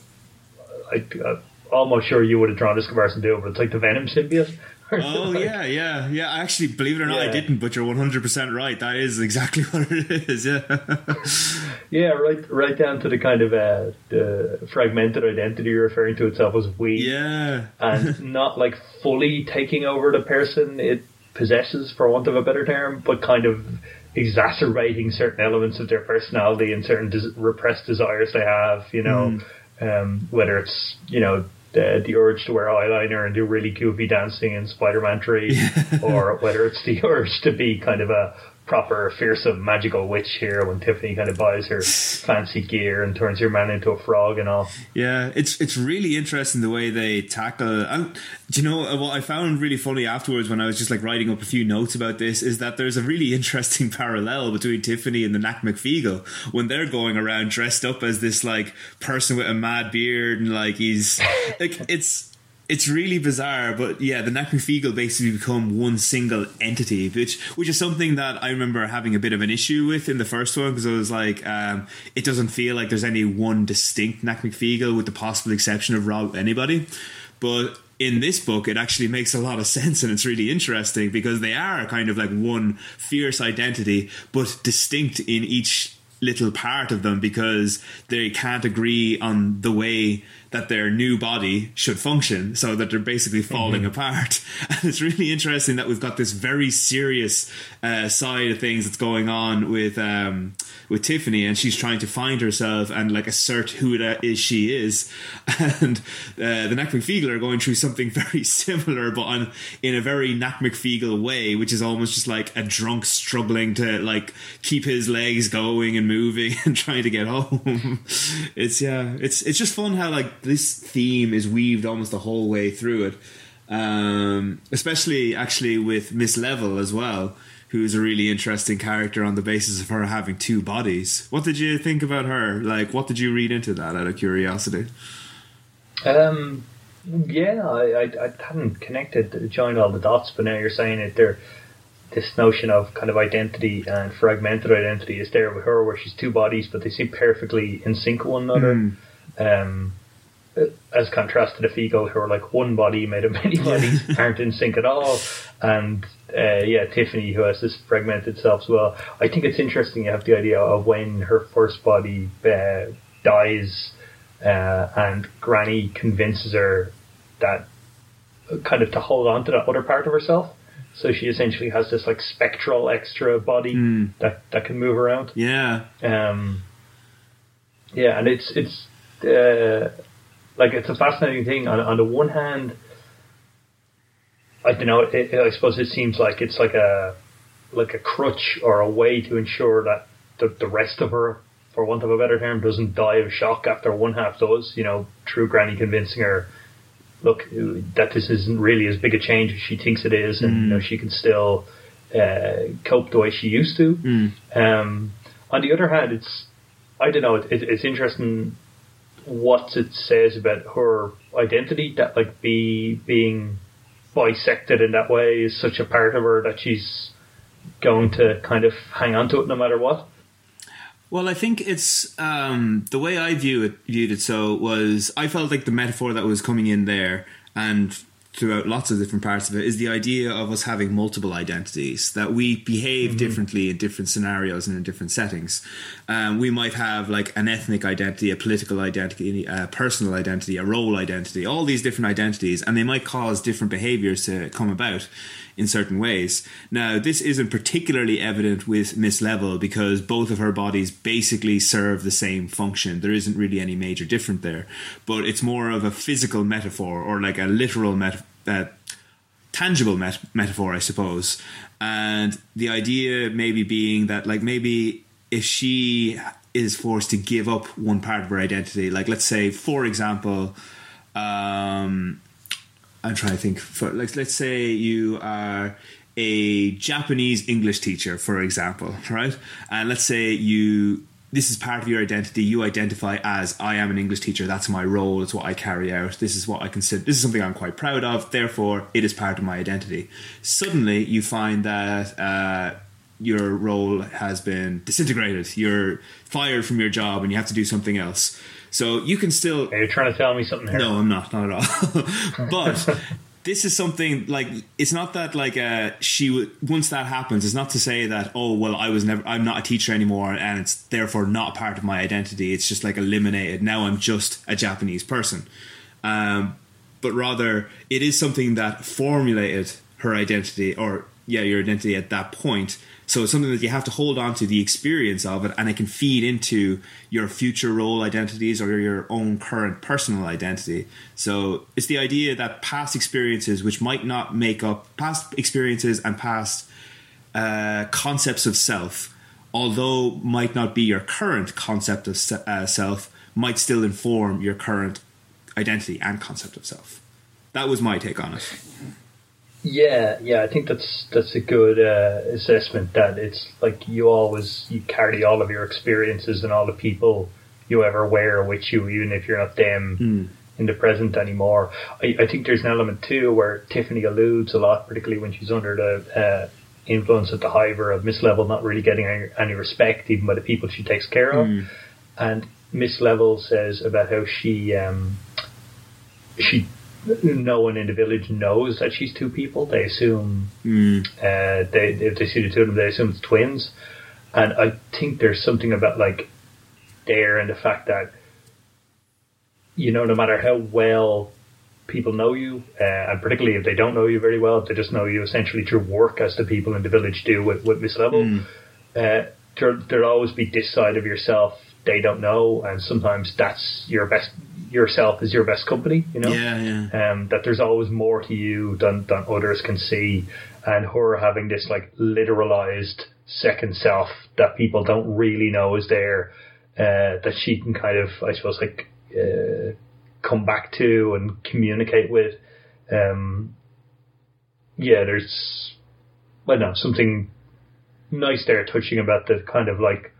I, uh, almost sure you would have drawn this comparison too, but it's like the Venom symbiote. Oh like, yeah, yeah, yeah. Actually, believe it or not, yeah. I didn't, but you're 100 percent right. That is exactly what it is. Yeah. yeah, right, right down to the kind of uh, the fragmented identity referring to itself as we. Yeah, and not like fully taking over the person it possesses, for want of a better term, but kind of exacerbating certain elements of their personality and certain des- repressed desires they have. You know. Mm. Um, whether it's you know the, the urge to wear eyeliner and do really goofy dancing in Spider-Man 3, or whether it's the urge to be kind of a proper fearsome magical witch here when Tiffany kind of buys her fancy gear and turns your man into a frog and all. Yeah, it's it's really interesting the way they tackle. And do you know uh, what I found really funny afterwards when I was just like writing up a few notes about this is that there's a really interesting parallel between Tiffany and the Nac Mac Feegle when they're going around dressed up as this like person with a mad beard and like he's like it's it's really bizarre, but yeah, the Mac Feegle basically become one single entity, which which is something that I remember having a bit of an issue with in the first one because I was like, um, it doesn't feel like there's any one distinct Mac Feegle with the possible exception of Rob Anybody. But in this book, it actually makes a lot of sense and it's really interesting because they are kind of like one fierce identity, but distinct in each little part of them because they can't agree on the way that their new body should function so that they're basically falling mm-hmm. apart. And it's really interesting that we've got this very serious uh, side of things that's going on with um, with Tiffany, and she's trying to find herself and like assert who it is she is. And uh, the Nac Mac Feegle are going through something very similar, but on in a very Nac Mac Feegle way, which is almost just like a drunk struggling to like keep his legs going and moving and trying to get home. it's yeah, it's it's just fun how like this theme is weaved almost the whole way through it. Um, especially actually with Miss Level as well, who's a really interesting character on the basis of her having two bodies. What did you think about her? Like, what did you read into that out of curiosity? Um, yeah, I, I, I hadn't connected, joined all the dots, but now you're saying it. There, this notion of kind of identity and fragmented identity is there with her, where she's two bodies, but they seem perfectly in sync with one another. Mm. Um, as contrast to the Feegle, who are like one body made of many bodies, aren't in sync at all. And uh, yeah, Tiffany, who has this fragmented self as well. I think it's interesting. You have the idea of when her first body uh, dies, uh, and Granny convinces her that kind of to hold on to that other part of herself. So she essentially has this like spectral extra body mm. that that can move around. Yeah. Um. Yeah, and it's it's. Uh, like it's a fascinating thing. On, on the one hand, I don't know. It, I suppose it seems like it's like a like a crutch or a way to ensure that the, the rest of her for want of a better term, doesn't die of shock after one half does. You know, true granny convincing her, look, that this isn't really as big a change as she thinks it is, and you know she can still uh, cope the way she used to. Um, on the other hand, it's I don't know. It, it, it's interesting what it says about her identity that like be being bisected in that way is such a part of her that she's going to kind of hang on to it no matter what. Well, I think it's um, the way I view it. Viewed it so was I felt like the metaphor that was coming in there, and throughout lots of different parts of it, is the idea of us having multiple identities that we behave mm-hmm. differently in different scenarios and in different settings. Um, we might have like an ethnic identity, a political identity, a personal identity, a role identity, all these different identities, and they might cause different behaviors to come about in certain ways. Now, this isn't particularly evident with Miss Level because both of her bodies basically serve the same function. There isn't really any major difference there, but it's more of a physical metaphor or like a literal metaphor. Uh, tangible met- metaphor, I suppose. And the idea maybe being that, like, maybe if she is forced to give up one part of her identity, like, let's say, for example, um, I'm trying to think. For like, let's say you are a Japanese English teacher, for example, right? And let's say you this is part of your identity. You identify as I am an English teacher. That's my role. It's what I carry out. This is what I consider. This is something I'm quite proud of. Therefore, it is part of my identity. Suddenly, you find that. Uh, your role has been disintegrated. You're fired from your job and you have to do something else. So you can still. Are you trying to tell me something here? No, I'm not. Not at all. but this is something like it's not that like uh, she w- once that happens. It's not to say that oh well I was never I'm not a teacher anymore and it's therefore not part of my identity. It's just like eliminated. Now I'm just a Japanese person. Um, but rather it is something that formulated her identity or yeah your identity at that point so it's something that you have to hold on to the experience of it, and it can feed into your future role identities or your own current personal identity. So it's the idea that past experiences, which might not make up past experiences and past uh, concepts of self, although might not be your current concept of se- uh, self, might still inform your current identity and concept of self. That was my take on it. Yeah, yeah, I think that's that's a good uh, assessment. That it's like you always you carry all of your experiences and all the people you ever were with you, even if you're not them mm. in the present anymore. I, I, think there's an element too where Tiffany alludes a lot, particularly when she's under the uh, influence of the hiver of Miss Level not really getting any, any, respect even by the people she takes care of, mm. and Miss Level says about how she um, she no one in the village knows that she's two people. They assume mm. uh, they if they see the two of them, they assume it's twins. And I think there's something about like there and the fact that you know, no matter how well people know you, uh, and particularly if they don't know you very well, if they just know you essentially through work, as the people in the village do with, with Miss Level, mm. uh, there, there'll always be this side of yourself they don't know, and sometimes that's your best yourself is your best company, you know? Yeah, yeah. Um, that there's always more to you than, than others can see. And her having this like literalized second self that people don't really know is there, uh, that she can kind of, I suppose, like, uh, come back to and communicate with. Um, yeah, there's, I don't know, something nice there touching about the kind of like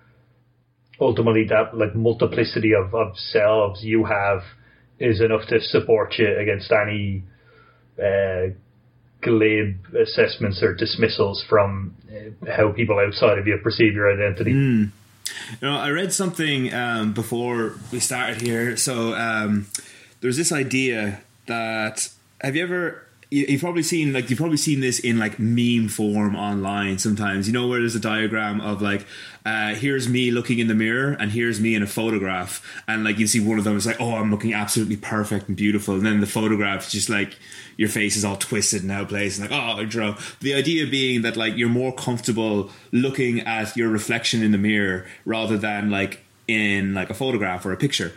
ultimately that like multiplicity of, of selves you have is enough to support you against any uh, glib assessments or dismissals from uh, how people outside of you perceive your identity. Mm. You know, I read something um, before we started here. So um, there's this idea that have you ever you've probably seen like you've probably seen this in like meme form online sometimes. You know where there's a diagram of like uh, here's me looking in the mirror and here's me in a photograph. And like you see one of them is like oh i'm looking absolutely perfect and beautiful. And then the photograph is just like your face is all twisted and out of place and like oh I draw the idea being that like you're more comfortable looking at your reflection in the mirror rather than like in like a photograph or a picture.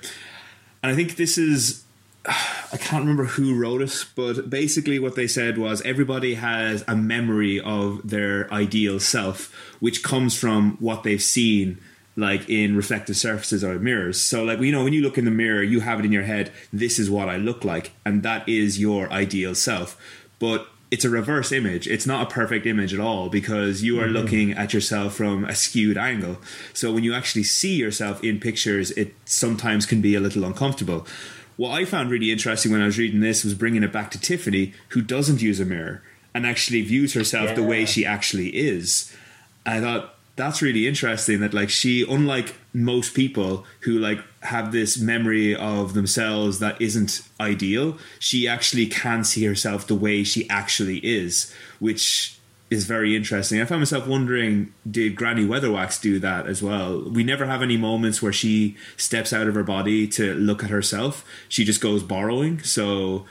And i think this is I can't remember who wrote it, but basically what they said was everybody has a memory of their ideal self, which comes from what they've seen like in reflective surfaces or mirrors. So like you know when you look in the mirror, you have it in your head, this is what I look like and that is your ideal self. But it's a reverse image. It's not a perfect image at all because you are mm-hmm. looking at yourself from a skewed angle. So when you actually see yourself in pictures, it sometimes can be a little uncomfortable. What I found really interesting when I was reading this was bringing it back to Tiffany, who doesn't use a mirror and actually views herself yeah. the way she actually is. I thought that's really interesting that like she unlike most people who like have this memory of themselves that isn't ideal she actually can see herself the way she actually is which is very interesting i found myself wondering did granny weatherwax do that as well we never have any moments where she steps out of her body to look at herself she just goes borrowing so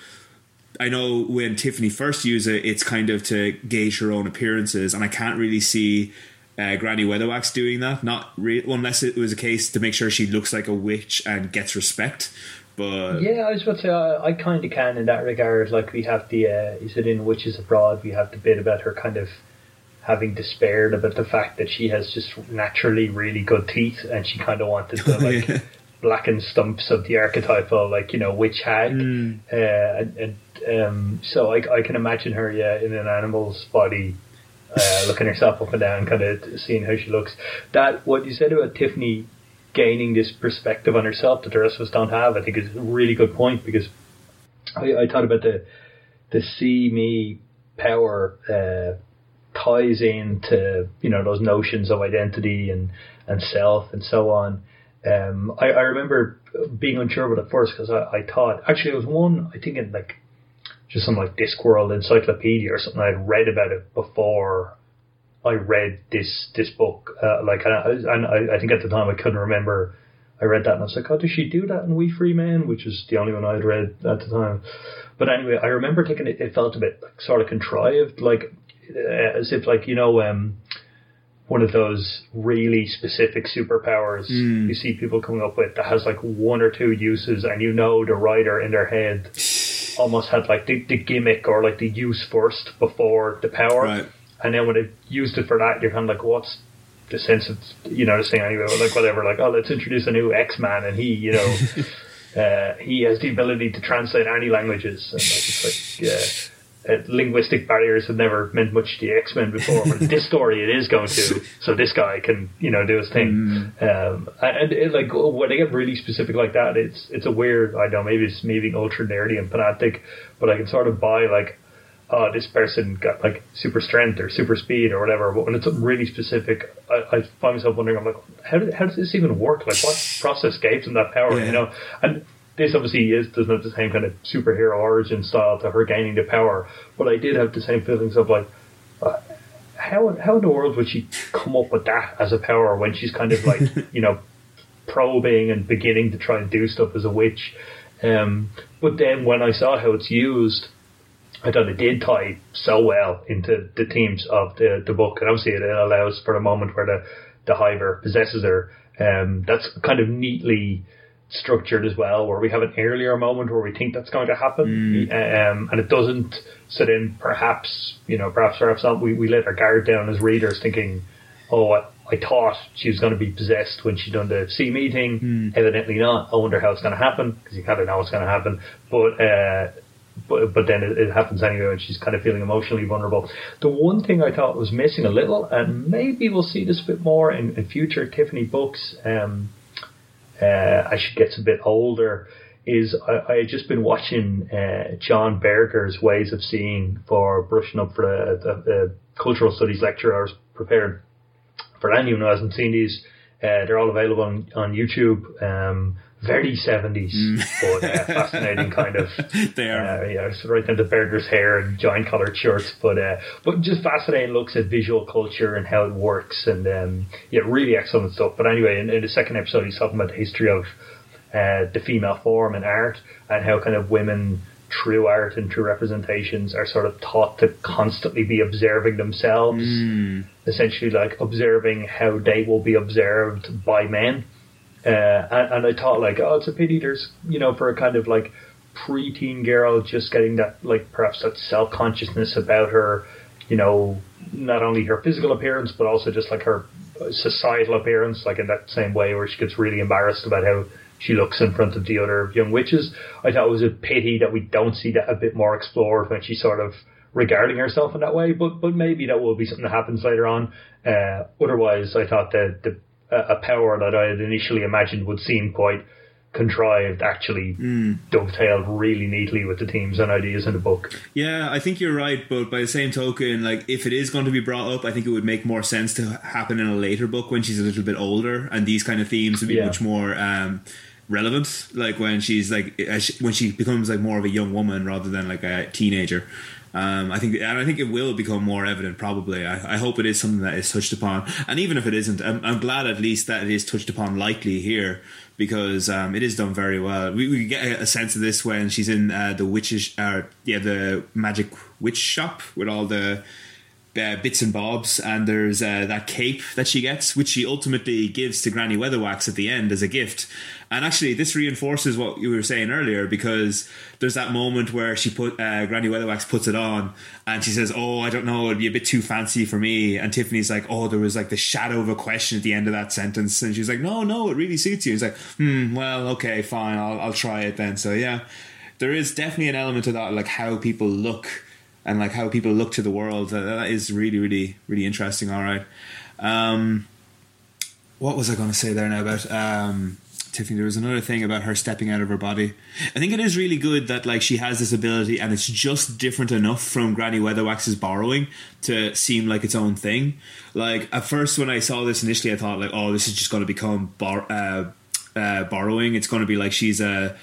I know when Tiffany first used it, it's kind of to gauge her own appearances, and I can't really see uh, Granny Weatherwax doing that. Not re- unless it was a case to make sure she looks like a witch and gets respect. But yeah, I was about to say I, I kind of can in that regard. Like we have the uh, you said in Witches Abroad, we have the bit about her kind of having despaired about the fact that she has just naturally really good teeth, and she kind of wanted to like. yeah. blackened stumps of the archetypal, like you know, witch hag, mm. uh, and, and um, so I, I can imagine her, yeah, in an animal's body, uh, looking herself up and down, kind of seeing how she looks. That what you said about Tiffany gaining this perspective on herself that the rest of us don't have, I think is a really good point because I, I thought about the the see me power uh, ties into you know those notions of identity and and self and so on. Um, I, I remember being unsure about it first because I, I thought actually it was one I think in like just some like Discworld encyclopedia or something. I'd read about it before I read this this book. Uh, like, and, I, and I, I, think at the time I couldn't remember. I read that and I was like, oh, does she do that in Wee Free Men? Which is the only one I'd read at the time. But anyway, I remember thinking it, it felt a bit like, sort of contrived, like uh, as if like you know. um one of those really specific superpowers mm. you see people coming up with that has like one or two uses and you know the writer in their head almost had like the, the gimmick or like the use first before the power. Right. And then when they used it for that, you're kind of like, what's the sense of, you know, the thing anyway, like whatever, like, oh, let's introduce a new X Man and he, you know, uh, he has the ability to translate any languages. And like, it's like, yeah uh, linguistic barriers have never meant much to the X Men before, but this story it is going to. So this guy can, you know, do his thing. Mm. Um, and it, like when they get really specific like that, it's it's a weird. I don't know, maybe it's maybe ultra nerdy and pedantic, but I can sort of buy like, oh, this person got like super strength or super speed or whatever. But when it's really specific, I, I find myself wondering, I'm like, how did, how does this even work? Like, what process gave them that power? Yeah. You know, and this obviously is doesn't have the same kind of superhero origin style to her gaining the power, but I did have the same feelings of like, uh, how how in the world would she come up with that as a power when she's kind of like you know probing and beginning to try and do stuff as a witch. Um, but then when I saw how it's used, I thought it did tie so well into the themes of the, the book, and obviously it allows for a moment where the the Hiver possesses her. Um, that's kind of neatly structured as well, where we have an earlier moment where we think that's going to happen, mm. um, and it doesn't. So then perhaps, you know, perhaps perhaps not. We, we let our guard down as readers, thinking, oh, I, I thought she was going to be possessed when she done the see me thing. Mm. Evidently not. I wonder how it's going to happen because you kind of know what's going to happen, but. Uh, but, but then it, it, happens anyway and she's kind of feeling emotionally vulnerable. The one thing I thought was missing a little, and maybe we'll see this a bit more in, in future Tiffany books, um, uh, as she gets a bit older, is I, I had just been watching uh, John Berger's Ways of Seeing for brushing up for the, the, the cultural studies lecture I was prepared. For anyone who hasn't seen these, uh, they're all available on, on YouTube. Um, very 70s, mm. but uh, fascinating kind of. they are. Uh, yeah, so right down to Berger's hair and giant collared shirts, but uh, but just fascinating looks at visual culture and how it works, and um, yeah, really excellent stuff. But anyway, in, in the second episode, he's talking about the history of uh, the female form in art and how kind of women true art and true representations are sort of taught to constantly be observing themselves, mm. essentially like observing how they will be observed by men. Uh, and, and, I thought like, oh, it's a pity there's, you know, for a kind of like preteen girl just getting that, like perhaps that self consciousness about her, you know, not only her physical appearance, but also just like her societal appearance, like in that same way where she gets really embarrassed about how she looks in front of the other young witches. I thought it was a pity that we don't see that a bit more explored when she's sort of regarding herself in that way. But but maybe that will be something that happens later on. Uh, otherwise, I thought that the a power that I had initially imagined would seem quite contrived actually mm. dovetailed really neatly with the themes and ideas in the book. Yeah, I think you're right, but by the same token, like if it is going to be brought up, I think it would make more sense to happen in a later book when she's a little bit older, and these kind of themes would be yeah. much more. Um, relevant like when she's like when she becomes like more of a young woman rather than like a teenager um, I think, and I think it will become more evident. Probably, I, I, hope it is something that is touched upon. And even if it isn't, I'm, I'm glad at least that it is touched upon lightly here because um, it is done very well. We, we get a sense of this when she's in uh, the witches, uh, yeah, the magic witch shop with all the uh, bits and bobs, and there's uh, that cape that she gets, which she ultimately gives to Granny Weatherwax at the end as a gift. And actually, this reinforces what you were saying earlier because there's that moment where she put uh, Granny Weatherwax puts it on, and she says, "Oh, I don't know, it'd be a bit too fancy for me." And Tiffany's like, "Oh, there was like the shadow of a question at the end of that sentence," and she's like, "No, no, it really suits you." He's like, "Hmm, well, okay, fine, I'll I'll try it then." So yeah, there is definitely an element to that, like how people look and like how people look to the world. Uh, that is really, really, really interesting. All right. Um, what was I going to say there now about um, Tiffany? There was another thing about her stepping out of her body. I think it is really good that like she has this ability, and it's just different enough from Granny Weatherwax's borrowing to seem like its own thing. Like at first, when I saw this initially, I thought like, oh, this is just going to become bar- uh, uh, borrowing. It's going to be like she's a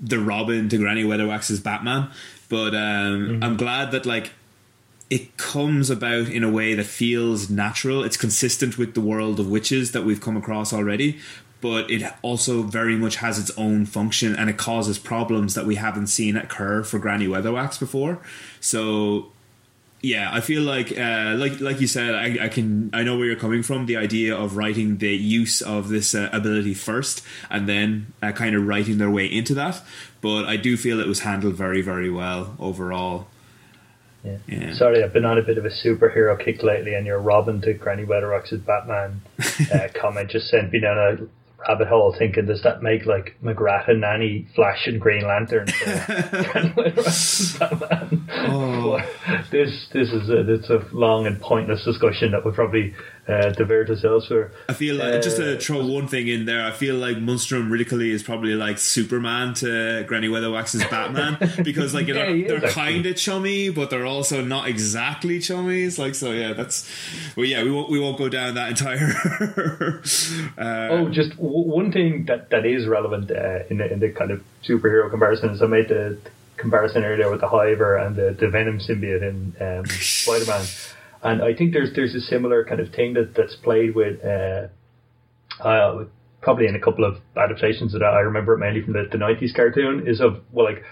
the Robin to Granny Weatherwax's Batman. But um, mm-hmm. I'm glad that like it comes about in a way that feels natural. It's consistent with the world of witches that we've come across already, but it also very much has its own function and it causes problems that we haven't seen occur for Granny Weatherwax before. So yeah, I feel like, uh, like, like you said, I, I, can, I know where you're coming from. The idea of writing the use of this uh, ability first, and then uh, kind of writing their way into that. But I do feel it was handled very, very well overall. Yeah. yeah. Sorry, I've been on a bit of a superhero kick lately, and your Robin to Granny Weatherwax's Batman uh, comment just sent me down a rabbit hole thinking, does that make like Magrat and Nanny Flash and Green Lantern? oh. this this is a, it's a long and pointless discussion that would probably uh, elsewhere. I feel like, uh, just to throw one thing in there, I feel like Mustrum Ridcully is probably like Superman to Granny Weatherwax's Batman because like you know, yeah, they're kind of chummy, but they're also not exactly chummies. Like so, yeah, that's well, yeah, we won't we won't go down that entire. uh, oh, just w- one thing that that is relevant uh, in the in the kind of superhero comparisons. I made the comparison earlier with the Hiver and the, the Venom symbiote in um, Spider Man. And I think there's there's a similar kind of thing that, that's played with uh, uh, probably in a couple of adaptations that I remember mainly from the, the 90s cartoon is of well like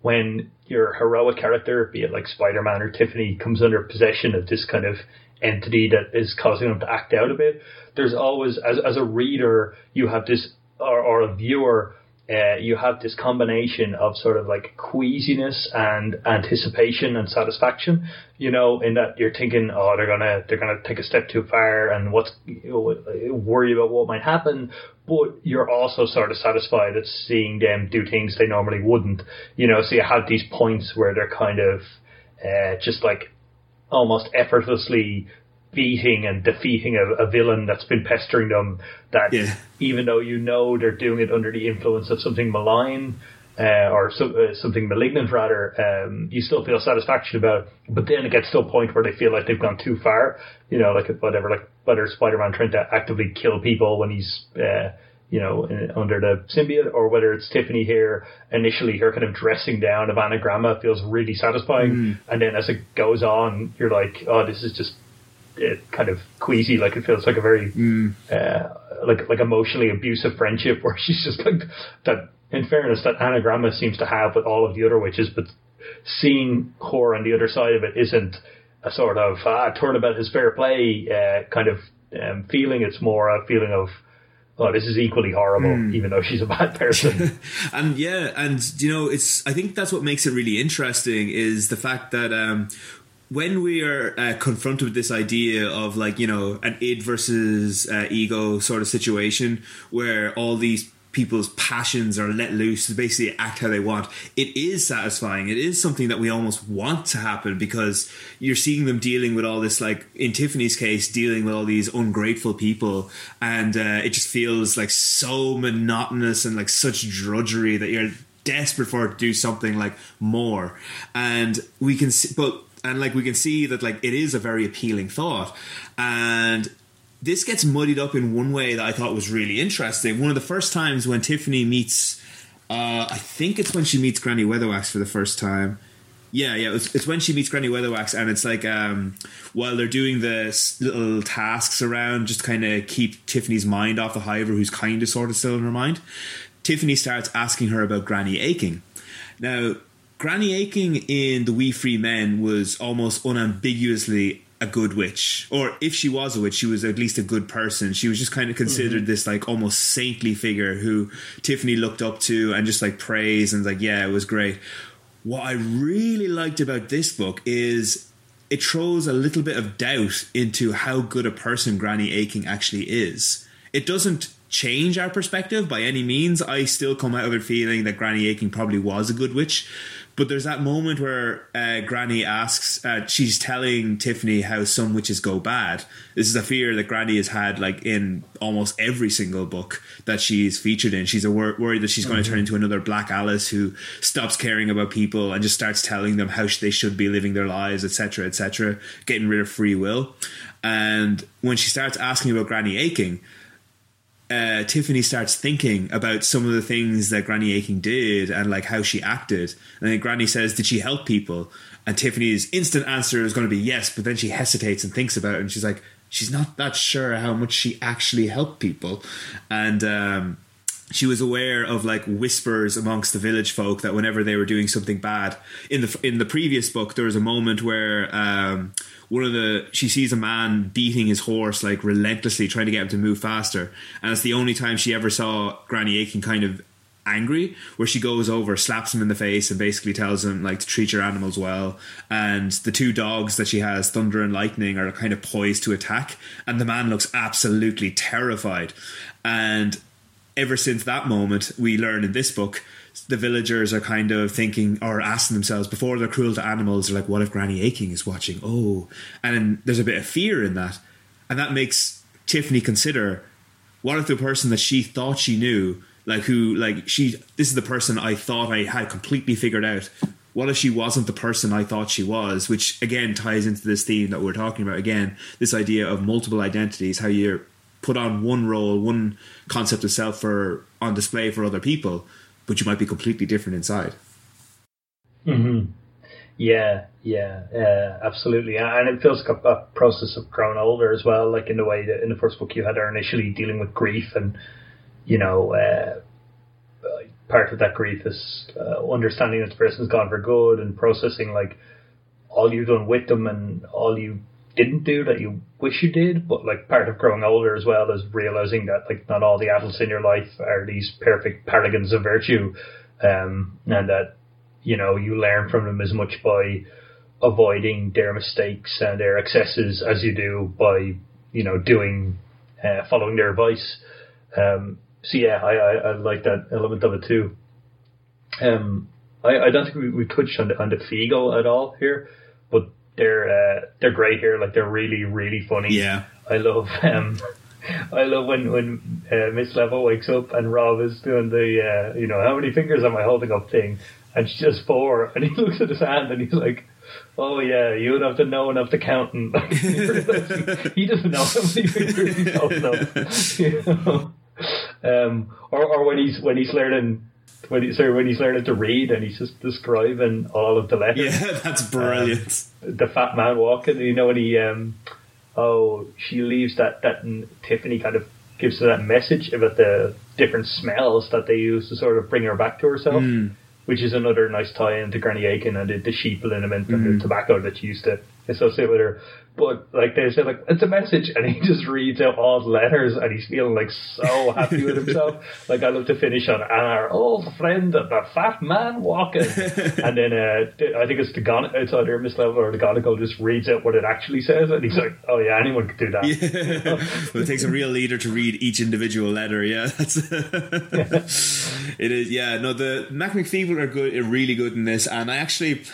when your heroic character, be it like Spider Man or Tiffany, comes under possession of this kind of entity that is causing them to act out a bit, there's always as as a reader you have this or, or a viewer uh, you have this combination of sort of like queasiness and anticipation and satisfaction. You know, in that you're thinking, oh, they're gonna they're gonna take a step too far, and what's you know, worry about what might happen. But you're also sort of satisfied at seeing them do things they normally wouldn't. You know, so you have these points where they're kind of uh, just like almost effortlessly beating and defeating a, a, villain that's been pestering them. That yeah. even though you know they're doing it under the influence of something malign uh, or so, uh, something malignant, rather, um, you still feel satisfaction about. It. But then it gets to a point where they feel like they've gone too far. You know, like whatever, like whether Spider-Man trying to actively kill people when he's. Uh, you know, in, under the symbiote, or whether it's Tiffany here, initially her kind of dressing down of Annagramma feels really satisfying, mm. and then as it goes on, you're like, oh, this is just kind of queasy, like it feels like a very mm. uh, like like emotionally abusive friendship where she's just like that. In fairness, that Annagramma seems to have with all of the other witches, but seeing her on the other side of it isn't a sort of ah, turnabout his fair play uh, kind of um, feeling. It's more a feeling of oh, this is equally horrible, mm. even though she's a bad person. and yeah, and you know, it's I think that's what makes it really interesting is the fact that um, when we are uh, confronted with this idea of like you know an id versus uh, ego sort of situation where all these people's passions are let loose to basically act how they want it is satisfying. It is something that we almost want to happen because you're seeing them dealing with all this like in tiffany's case dealing with all these ungrateful people. And uh, it just feels like so monotonous and like such drudgery that you're desperate for to do something like more. And we can see but and like we can see that like it is a very appealing thought and this gets muddied up in one way that I thought was really interesting. One of the first times when Tiffany meets, uh, I think it's when she meets Granny Weatherwax for the first time. Yeah, yeah, it's, it's when she meets Granny Weatherwax, and it's like um, while they're doing the little tasks around, just kind of keep Tiffany's mind off the Hiver, who's kind of sort of still in her mind. Tiffany starts asking her about Granny Aching. Now, Granny Aching in The Wee Free Men was almost unambiguously a good witch, or if she was a witch, she was at least a good person. She was just kind of considered mm-hmm. this like almost saintly figure who Tiffany looked up to and just like praised and like, yeah, it was great. What I really liked about this book is it throws a little bit of doubt into how good a person Granny Aching actually is. It doesn't change our perspective by any means. I still come out of it feeling that Granny Aching probably was a good witch, but there's that moment where uh, Granny asks, uh, she's telling Tiffany how some witches go bad. This is a fear that Granny has had, like in almost every single book that she's featured in. She's a wor- worried that she's mm-hmm. going to turn into another Black Aliss who stops caring about people and just starts telling them how they should be living their lives, etc., etc., getting rid of free will. And when she starts asking about Granny Aching, uh, Tiffany starts thinking about some of the things that Granny Aching did and like how she acted. And then Granny says, Did she help people? And Tiffany's instant answer is going to be yes, but then she hesitates and thinks about it and she's like, She's not that sure how much she actually helped people. And um, she was aware of like whispers amongst the village folk that whenever they were doing something bad in the in the previous book there was a moment where um, one of the she sees a man beating his horse like relentlessly trying to get him to move faster. And it's the only time she ever saw granny aching kind of angry where she goes over slaps him in the face and basically tells him like to treat your animals well. And the two dogs that she has thunder and lightning are kind of poised to attack. And the man looks absolutely terrified. And ever since that moment we learn in this book the villagers are kind of thinking or asking themselves before they're cruel to animals, they're like, what if Granny Aching is watching? Oh, and there's a bit of fear in that, and that makes Tiffany consider what if the person that she thought she knew, like who, like she, this is the person I thought I had completely figured out. What if she wasn't the person I thought she was? Which again ties into this theme that we're talking about. Again, this idea of multiple identities, how you're put on one role, one concept of self for on display for other people but you might be completely different inside. Hmm. Yeah. Yeah. Uh, absolutely. And it feels like a, process of growing older as well. Like in the way that in the first book you had her initially dealing with grief, and you know, uh, part of that grief is uh, understanding that the person's gone for good and processing like all you've done with them and all you didn't do that you wish you did, but like part of growing older as well is realizing that like not all the adults in your life are these perfect paragons of virtue, um, and that you know you learn from them as much by avoiding their mistakes and their excesses as you do by you know doing uh, following their advice. Um, so yeah, I, I, I like that element of it too. Um, I, I don't think we, we touched on the on the Feegle at all here, but they're uh, they're great here. Like they're really really funny. Yeah, I love um, I love when when uh, Miss Level wakes up and Rob is doing the uh, you know how many fingers am I holding up thing, and she's just four, and he looks at his hand and he's like. Oh yeah, you would have to know enough to count, and he doesn't know how many fingers he's holding up. You know? um, or or when he's when he's learning when he, sorry, when he's learning to read and he's just describing all of the letters. Yeah, that's brilliant. Um, the fat man walking, you know, when he, um, oh, she leaves that, that Tiffany kind of gives her that message about the different smells that they use to sort of bring her back to herself, mm. which is another nice tie into Granny Aching and the, the sheep liniment mm. and the hmm. tobacco that she used to associate with her. But like they say, like it's a message, and he just reads out all the letters, and he's feeling like so happy with himself. Like I love to finish on our old friend, the fat man walking, and then uh, I think it's the Gon- it's either Miss Level or the Gonnagle just reads out what it actually says, and he's like, "Oh yeah, anyone could do that." Yeah. well, it takes a real leader to read each individual letter. Yeah, that's it is. Yeah, no, the Nac Mac Feegle are good, are really good in this, and I actually.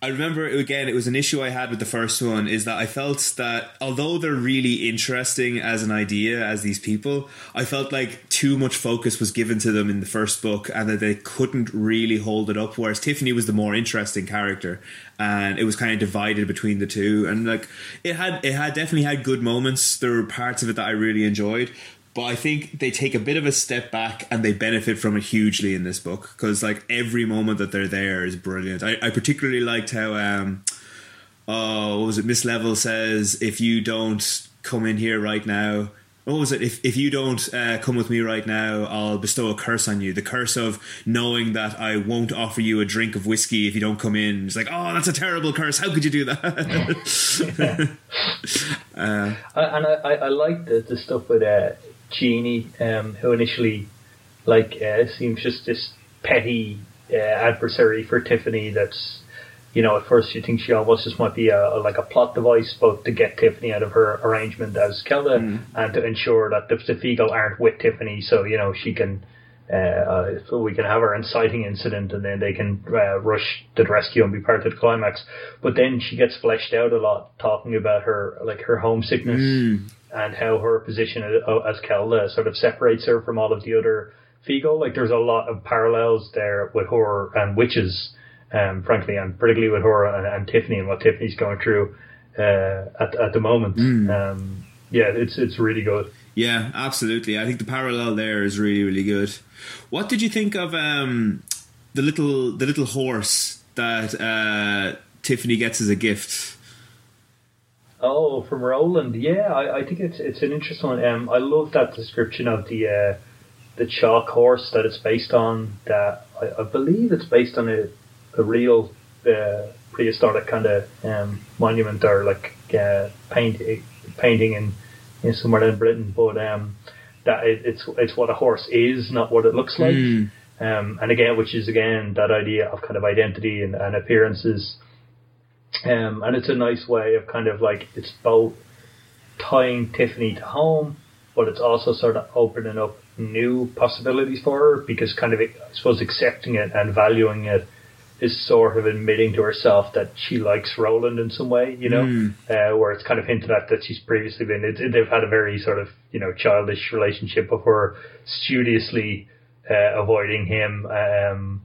I remember again, it was an issue I had with the first one is that I felt that although they're really interesting as an idea, as these people, I felt like too much focus was given to them in the first book and that they couldn't really hold it up. Whereas Tiffany was the more interesting character and it was kind of divided between the two. And like it had, it had definitely had good moments. There were parts of it that I really enjoyed, but I think they take a bit of a step back and they benefit from it hugely in this book because like every moment that they're there is brilliant. I, I particularly liked how um oh what was it? Miss Level says if you don't come in here right now what was it? If, if you don't uh, come with me right now I'll bestow a curse on you. The curse of knowing that I won't offer you a drink of whiskey if you don't come in. It's like oh that's a terrible curse. How could you do that? Uh, and I, I, I like the, the stuff with uh, Jeannie, um, who initially like uh, seems just this petty uh, adversary for Tiffany. That's you know at first you think she almost just might be a, a like a plot device, both to get Tiffany out of her arrangement as Kelda mm. and to ensure that the, the aren't with Tiffany, so you know she can. Uh, uh, so we can have our inciting incident, and then they can uh, rush to the rescue and be part of the climax. But then she gets fleshed out a lot, talking about her like her homesickness mm and how her position as Kelda sort of separates her from all of the other Feegle. Like there's a lot of parallels there with her and witches, um, frankly, and particularly with her and, and, Tiffany and what Tiffany's going through uh, at at the moment. Mm. Um, yeah, it's it's really good. Yeah, absolutely. I think the parallel there is really really good. What did you think of um, the little the little horse that uh, Tiffany gets as a gift? Oh, from Roland. Yeah, I, I think it's it's an interesting one. Um, I love that description of the uh, the chalk horse that it's based on. That I, I believe it's based on a a real uh, prehistoric kind of um, monument or like uh, paint painting in, in somewhere in Britain. But um, that it, it's it's what a horse is, not what it looks like. Mm. Um, and again, which is again that idea of kind of identity and, and appearances. Um, and it's a nice way of kind of like it's both tying Tiffany to home, but it's also sort of opening up new possibilities for her because kind of I suppose accepting it and valuing it is sort of admitting to herself that she likes Roland in some way, you know, mm. uh, where it's kind of hinted at that she's previously been. It, they've had a very sort of you know childish relationship of her studiously uh, avoiding him, um,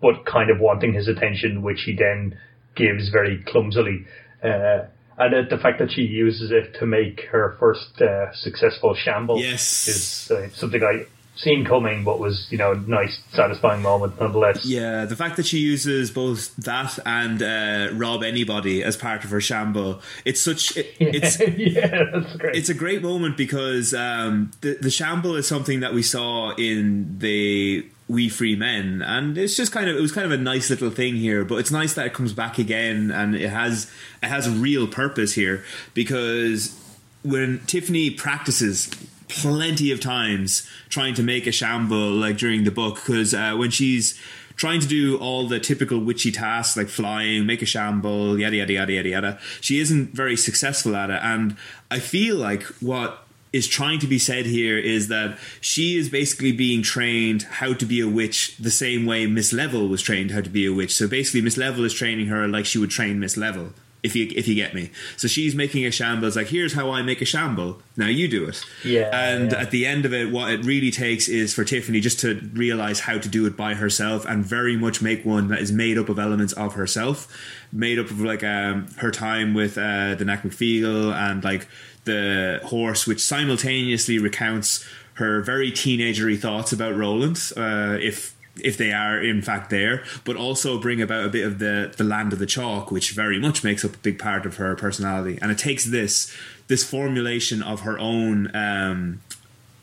but kind of wanting his attention, which he then gives very clumsily. Uh, and the fact that she uses it to make her first uh, successful shamble yes. is uh, something I seen coming, but was you know a nice, satisfying moment nonetheless. Yeah, the fact that she uses both that and uh, rob anybody as part of her shamble, it's such it, it's yeah, that's great. It's a great moment because um, the the shamble is something that we saw in the Wee Free Men and it's just kind of it was kind of a nice little thing here but it's nice that it comes back again and it has it has a real purpose here because when tiffany practices plenty of times trying to make a shamble like during the book because uh, when she's trying to do all the typical witchy tasks like flying, make a shamble, yada yada yada yada yada. She isn't very successful at it, and I feel like what is trying to be said here is that she is basically being trained how to be a witch the same way Miss Level was trained how to be a witch. So basically, Miss Level is training her like she would train Miss Level. If you if you get me, so she's making a shamble. It's like here's how I make a shamble. Now you do it. Yeah. And yeah. at the end of it, what it really takes is for Tiffany just to realize how to do it by herself and very much make one that is made up of elements of herself, made up of like um, her time with uh, the Nac Mac Feegle and like the horse, which simultaneously recounts her very teenagery thoughts about Roland, uh, if if they are in fact there, but also bring about a bit of the the land of the chalk, which very much makes up a big part of her personality. And it takes this this formulation of her own um,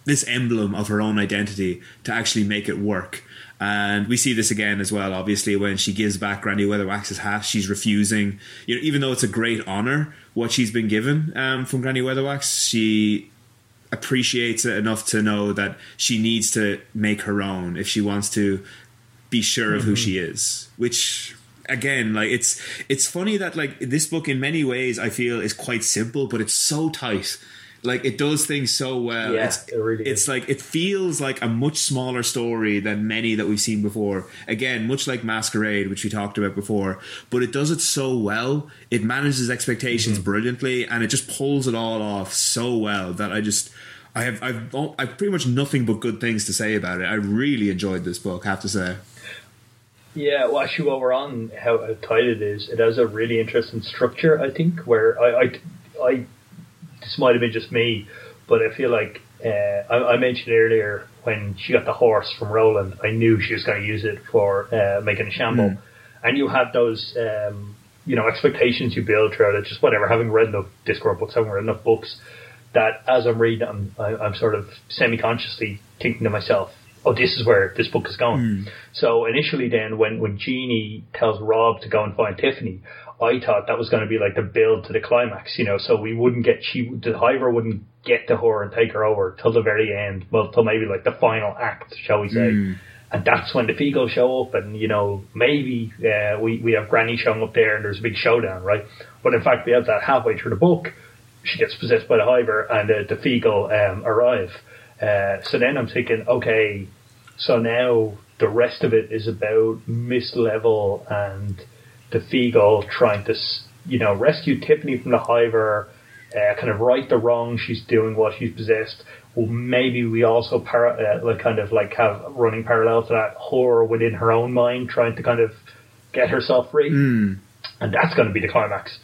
this emblem of her own identity to actually make it work. And we see this again as well, obviously, when she gives back Granny Weatherwax's hat, she's refusing, you know, even though it's a great honor what she's been given um, from Granny Weatherwax, she appreciates it enough to know that she needs to make her own if she wants to be sure of mm-hmm. who she is, which again like it's it's funny that like this book in many ways i feel is quite simple but it's so tight like it does things so well. Yeah, it's, it really it's like it feels like a much smaller story than many that we've seen before. Again, much like Masquerade, which we talked about before, but it does it so well. It manages expectations mm-hmm. brilliantly, and it just pulls it all off so well that I just. I have I've I've pretty much nothing but good things to say about it. I really enjoyed this book, I have to say. Yeah, well, actually, while we're on how, how tight it is, it has a really interesting structure. I think where I I, I this might have been just me, but I feel like uh, I, I, mentioned earlier when she got the horse from Roland, I knew she was going to use it for uh, making a shamble, mm. and you had those. Um, you know, expectations you build throughout it, just whatever, having read enough Discworld books, having read enough books, that as I'm reading, I'm, I'm sort of semi-consciously thinking to myself, oh, this is where this book is going. Mm. So initially, then when when Jeannie tells Rob to go and find Tiffany, I thought that was going to be like the build to the climax, you know, so we wouldn't get, she, the Hiver wouldn't get to her and take her over till the very end, well, till maybe like the final act, shall we say. Mm. And that's when the Feegle show up and, you know, maybe, uh, we, we have Granny showing up there and there's a big showdown, right? But in fact, we have that halfway through the book, she gets possessed by the Hiver and uh, the Feegle, um, arrive. Uh, so then I'm thinking, okay, so now the rest of it is about Miss Level and, the Feegle trying to, you know, rescue Tiffany from the Hiver, uh, kind of right the wrong she's doing while she's possessed. Well, maybe we also para- uh, like kind of like have running parallel to that horror within her own mind, trying to kind of get herself free, mm. and that's going to be the climax.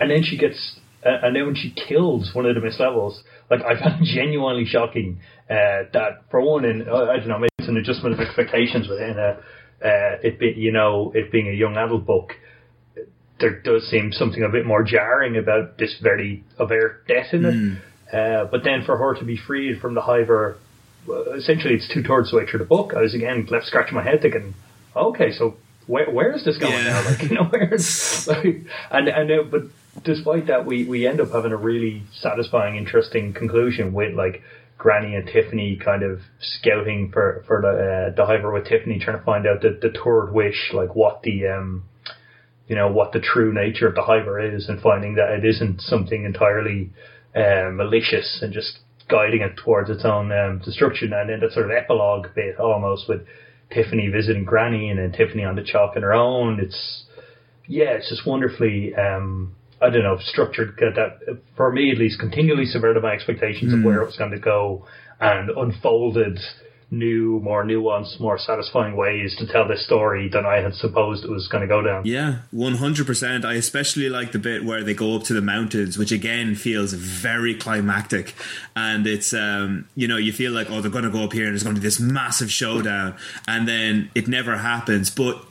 And then she gets, uh, and then when she kills one of the Miss Levels, like I found genuinely shocking uh, that for one, in uh, I don't know, maybe it's an adjustment of expectations within a, uh, it be you know it being a young adult book there does seem something a bit more jarring about this very overt death in it. Mm. Uh, but then for her to be freed from the Hiver, essentially it's two thirds the way through the book. I was again left scratching my head thinking, okay, so where where is this going yeah. now? Like you know, where's like, and and uh, but despite that, we we end up having a really satisfying, interesting conclusion with like. Granny and Tiffany kind of scouting for for the uh, the Hiver with Tiffany, trying to find out the, the third wish, like what the um you know, what the true nature of the Hiver is and finding that it isn't something entirely uh, malicious and just guiding it towards its own um, destruction. And then that sort of epilogue bit almost with Tiffany visiting Granny and then Tiffany on the chalk on her own. It's, yeah, it's just wonderfully, um, I don't know, structured that, for me at least, continually subverted my expectations mm. of where it was going to go and unfolded new, more nuanced, more satisfying ways to tell this story than I had supposed it was going to go down. Yeah, 100%. I especially like the bit where they go up to the mountains, which again feels very climactic. And it's, um, you know, you feel like, oh, they're going to go up here and there's going to be this massive showdown. And then it never happens. But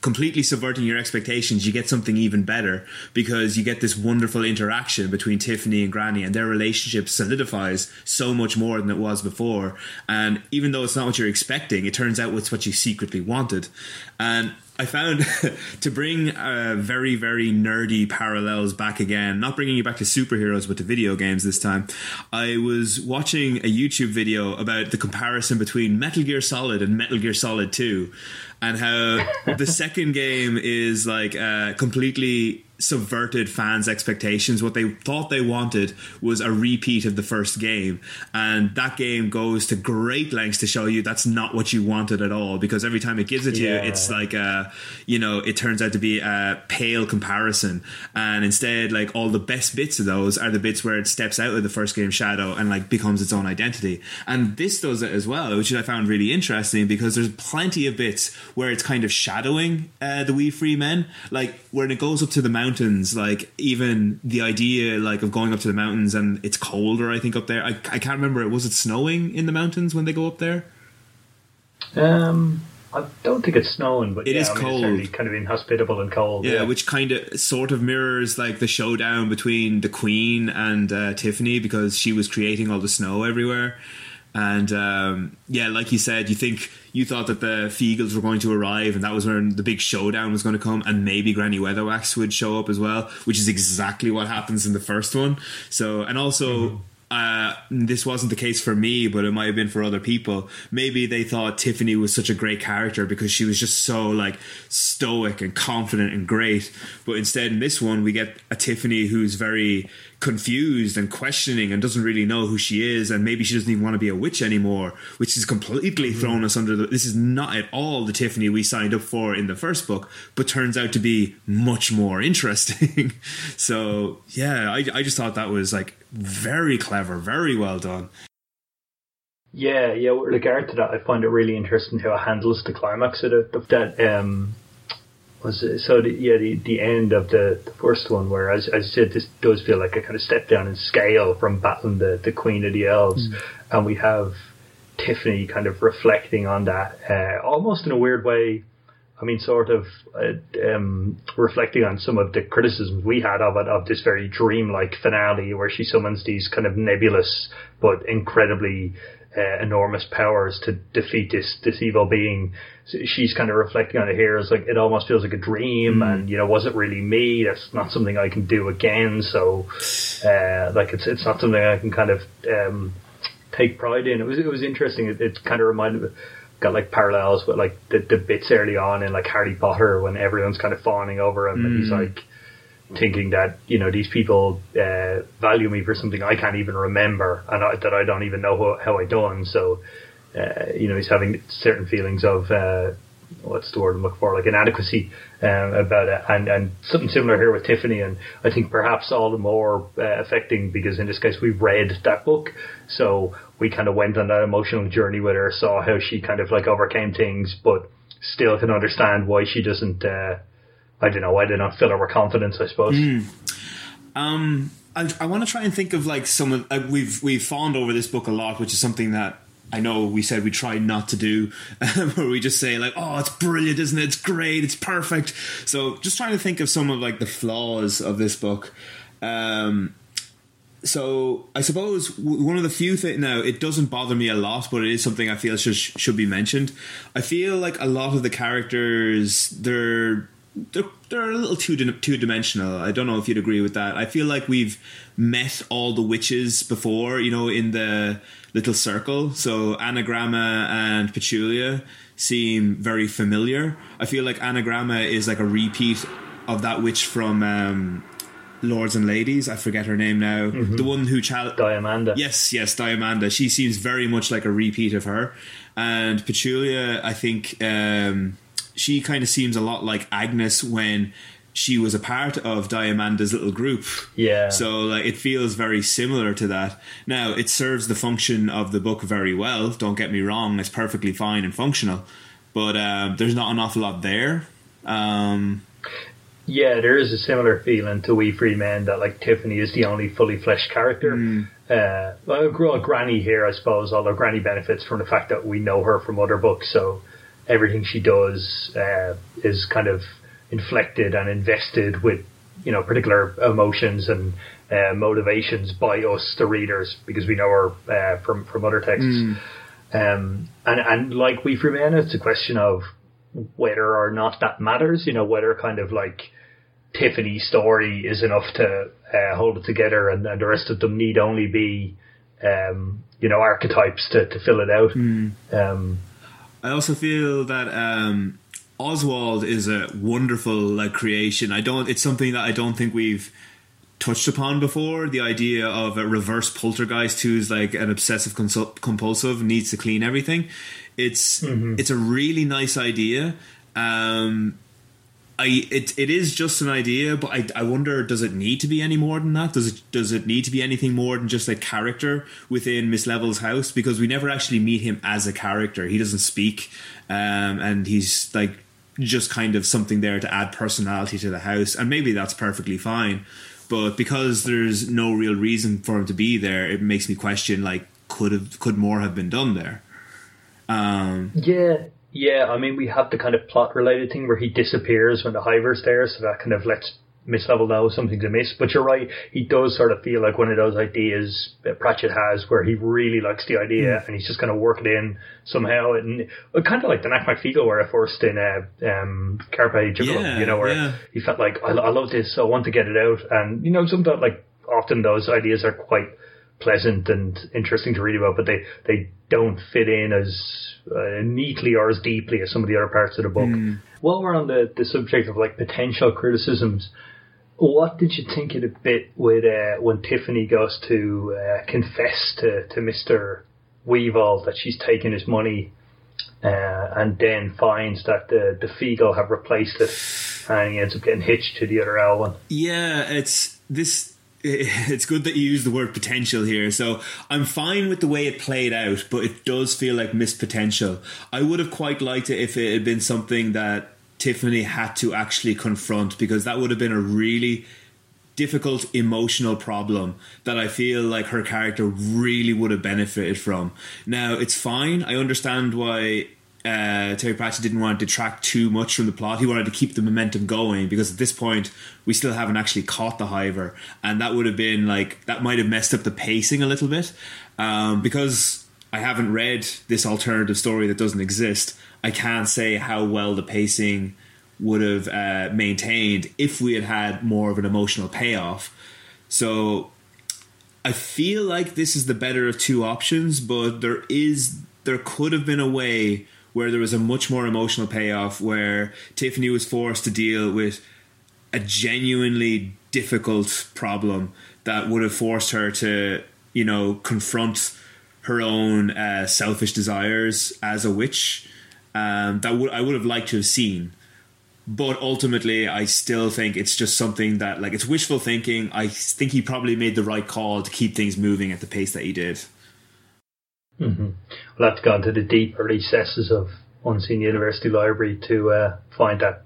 completely subverting your expectations, you get something even better because you get this wonderful interaction between Tiffany and Granny, and their relationship solidifies so much more than it was before. And even though it's not what you're expecting, it turns out it's what you secretly wanted. And I found to bring uh, very, very nerdy parallels back again, not bringing you back to superheroes, but to video games this time. I was watching a YouTube video about the comparison between Metal Gear Solid and Metal Gear Solid 2 and how the second game is like uh, completely subverted fans' expectations. What they thought they wanted was a repeat of the first game, and that game goes to great lengths to show you that's not what you wanted at all. Because every time it gives it to yeah. you, it's like a, you know, it turns out to be a pale comparison, and instead, like all the best bits of those are the bits where it steps out of the first game shadow and like becomes its own identity. And this does it as well, which I found really interesting because there's plenty of bits where it's kind of shadowing uh, the wee free men, like when it goes up to the mountain mountains, like even the idea like of going up to the mountains and it's colder, I think up there. I, I can't remember. Was it snowing in the mountains when they go up there? Um, I don't think it's snowing, but it yeah, is I mean, cold, kind of inhospitable and cold. Yeah, yeah, which kind of sort of mirrors like the showdown between the Queen and uh, Tiffany because she was creating all the snow everywhere. And um, yeah, like you said, you think you thought that the Feegles were going to arrive, and that was when the big showdown was going to come, and maybe Granny Weatherwax would show up as well, which is exactly what happens in the first one. So, and also. Mm-hmm uh, this wasn't the case for me, but it might have been for other people. Maybe they thought Tiffany was such a great character because she was just so like stoic and confident and great. But instead, in this one, we get a Tiffany who's very confused and questioning and doesn't really know who she is, and maybe she doesn't even want to be a witch anymore, which is completely mm-hmm. thrown us under the. This is not at all the Tiffany we signed up for in the first book, but turns out to be much more interesting. so yeah, I, I just thought that was like very clever, very well done. Yeah, yeah. With regard to that, I find it really interesting how it handles the climax of, it, of that. Um, was so the, yeah the the end of the, the first one where as, as I said this does feel like a kind of step down in scale from battling the, the Queen of the Elves, mm. and we have Tiffany kind of reflecting on that uh, almost in a weird way I mean, sort of uh, um, reflecting on some of the criticisms we had of it, of this very dreamlike finale where she summons these kind of nebulous but incredibly uh, enormous powers to defeat this this evil being. She's kind of reflecting on it here as like it almost feels like a dream, mm. and you know, was it really me? That's not something I can do again. So, uh, like it's it's not something I can kind of um, take pride in. It was it was interesting. It, it kind of reminded me got like parallels with like the, the bits early on in like Harry Potter when everyone's kind of fawning over him mm. and he's mm. like thinking that you know these people uh, value me for something I can't even remember and I, that I don't even know how, how I done. So uh, you know he's having certain feelings of uh, what's the word I'm looking for, like inadequacy um, about it, and and something similar here with Tiffany, and I think perhaps all the more uh, affecting because in this case we read that book, so we kind of went on that emotional journey with her, saw how she kind of like overcame things, but still can understand why she doesn't. Uh, I don't know why they don't fill her with confidence. I suppose. Mm. Um, I, I want to try and think of like some of uh, we've we've fawned over this book a lot, which is something that I know we said we try not to do, where we just say like, "Oh, it's brilliant, isn't it? It's great, it's perfect." So, just trying to think of some of like the flaws of this book. Um, so, I suppose one of the few things now it doesn't bother me a lot, but it is something I feel should should be mentioned. I feel like a lot of the characters they're they're, they're a little too two dimensional. I don't know if you'd agree with that. I feel like we've met all the witches before, you know, in the little circle. So Annagramma and Petulia seem very familiar. I feel like Annagramma is like a repeat of that witch from um, Lords and Ladies. I forget her name now. Mm-hmm. The one who chal- Diamanda. Yes, yes, Diamanda. She seems very much like a repeat of her. And Petulia, I think um, she kind of seems a lot like Agnes when she was a part of Diamanda's little group. Yeah. So like it feels very similar to that. Now it serves the function of the book very well. Don't get me wrong; it's perfectly fine and functional. But um, there's not an awful lot there. Um, yeah, there is a similar feeling to Wee Free Men that like Tiffany is the only fully fleshed character. Mm. Uh, well, Granny here, I suppose, although Granny benefits from the fact that we know her from other books, so everything she does uh, is kind of inflected and invested with you know particular emotions and uh, motivations by us, the readers, because we know her uh, from from other texts. Mm. Um, and and like we men, it's a question of whether or not that matters. You know, whether kind of like Tiffany's story is enough to uh, hold it together, and, and, the rest of them need only be, um, you know, archetypes to, to fill it out. Mm. Um, I also feel that um, Oswald is a wonderful like creation. I don't. It's something that I don't think we've touched upon before. The idea of a reverse poltergeist who's like an obsessive compulsive needs to clean everything. It's mm-hmm. it's a really nice idea. Um, I it it is just an idea, but I, I wonder does it need to be any more than that? Does it does it need to be anything more than just a character within Miss Level's house? Because we never actually meet him as a character. He doesn't speak, um, and he's like just kind of something there to add personality to the house, and maybe that's perfectly fine. But because there's no real reason for him to be there, it makes me question like could have could more have been done there? Um, yeah, yeah. I mean, we have the kind of plot related thing where he disappears when the hiver's there, so that kind of lets Miss Level knows something's amiss. But you're right, he does sort of feel like one of those ideas that Pratchett has where he really likes the idea mm. and he's just going to work it in somehow. And kind of like the Nac Mac Feegle where I first in uh, um, Carpe yeah, you know, where yeah. he felt like, I, I love this, so I want to get it out. And, you know, sometimes like often those ideas are quite pleasant and interesting to read about, but they, they don't fit in as uh, neatly or as deeply as some of the other parts of the book. Mm. While we're on the, the subject of like potential criticisms, what did you think of the bit with uh, when Tiffany goes to uh, confess to, to Mister Weevil that she's taken his money, uh, and then finds that the the Feegle have replaced it, and he ends up getting hitched to the other Elwyn. Yeah, it's this it's good that you use the word potential here. So I'm fine with the way it played out, but it does feel like missed potential. I would have quite liked it if it had been something that Tiffany had to actually confront because that would have been a really difficult emotional problem that I feel like her character really would have benefited from. Now, it's fine. I understand why uh, Terry Pratchett didn't want to detract too much from the plot. He wanted to keep the momentum going because at this point we still haven't actually caught the Hiver, and that would have been like that might have messed up the pacing a little bit. Um, because I haven't read this alternative story that doesn't exist, I can't say how well the pacing would have uh, maintained if we had had more of an emotional payoff. So I feel like this is the better of two options, but there is there could have been a way where there was a much more emotional payoff where Tiffany was forced to deal with a genuinely difficult problem that would have forced her to, you know, confront her own uh, selfish desires as a witch. Um, that would I would have liked to have seen, but ultimately, I still think it's just something that like it's wishful thinking. I think he probably made the right call to keep things moving at the pace that he did. Mm-hmm. We'll have to go into the deeper recesses of Unseen University Library to uh, find that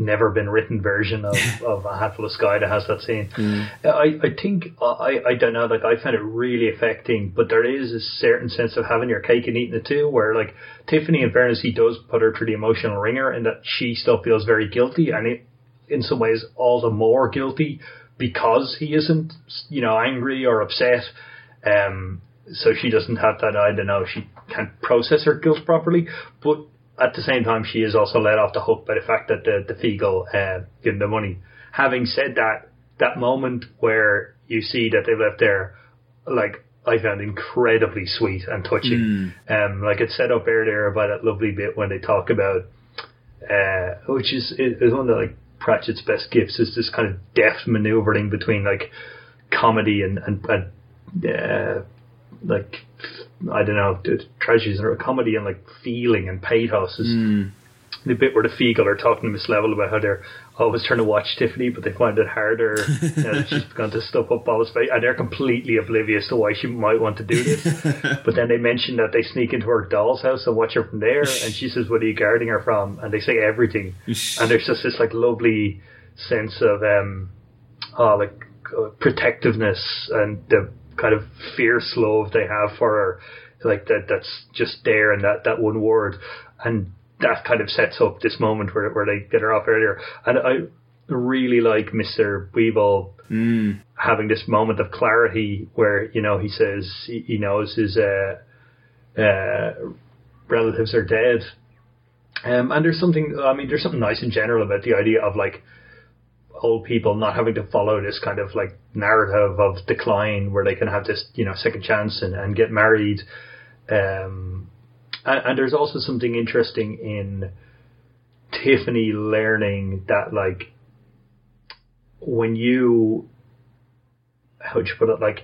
never been written version of, of a Hatful of Sky that has that scene. Mm. I, I think I, I don't know, like I found it really affecting, but there is a certain sense of having your cake and eating it too, where like Tiffany in fairness he does put her through the emotional ringer and that she still feels very guilty and it in some ways all the more guilty because he isn't, you know, angry or upset. Um so she doesn't have that. I don't know. She can't process her guilt properly, but at the same time, she is also let off the hook by the fact that the the Feegle uh, the money. Having said that, that moment where you see that they left there, like I found incredibly sweet and touching. Mm. Um, like it's set up earlier by that lovely bit when they talk about, uh, which is is one of the, like Pratchett's best gifts is this kind of deft maneuvering between like comedy and and, and uh, like I don't know the tragedies or a comedy and like feeling and pathos is mm. the bit where the Feegle are talking to Miss Level about how they're always trying to watch Tiffany, but they find it harder. she's going to stuff up all space, and they're completely oblivious to why she might want to do this. but then they mention that they sneak into her doll's house and watch her from there, and she says, "What are you guarding her from?" And they say everything, and there's just this like lovely sense of um, oh, like uh, protectiveness and the kind of fierce love they have for her, like that that's just there and that that one word, and that kind of sets up this moment where where they get her off earlier, and I really like Mister Weevil mm. having this moment of clarity where you know he says he, he knows his uh, uh, relatives are dead. Um, and there's something, I mean, there's something nice in general about the idea of like old people not having to follow this kind of like narrative of decline where they can have this, you know, second chance and, and get married. Um, and, and there's also something interesting in Tiffany learning that like when you how would you put it like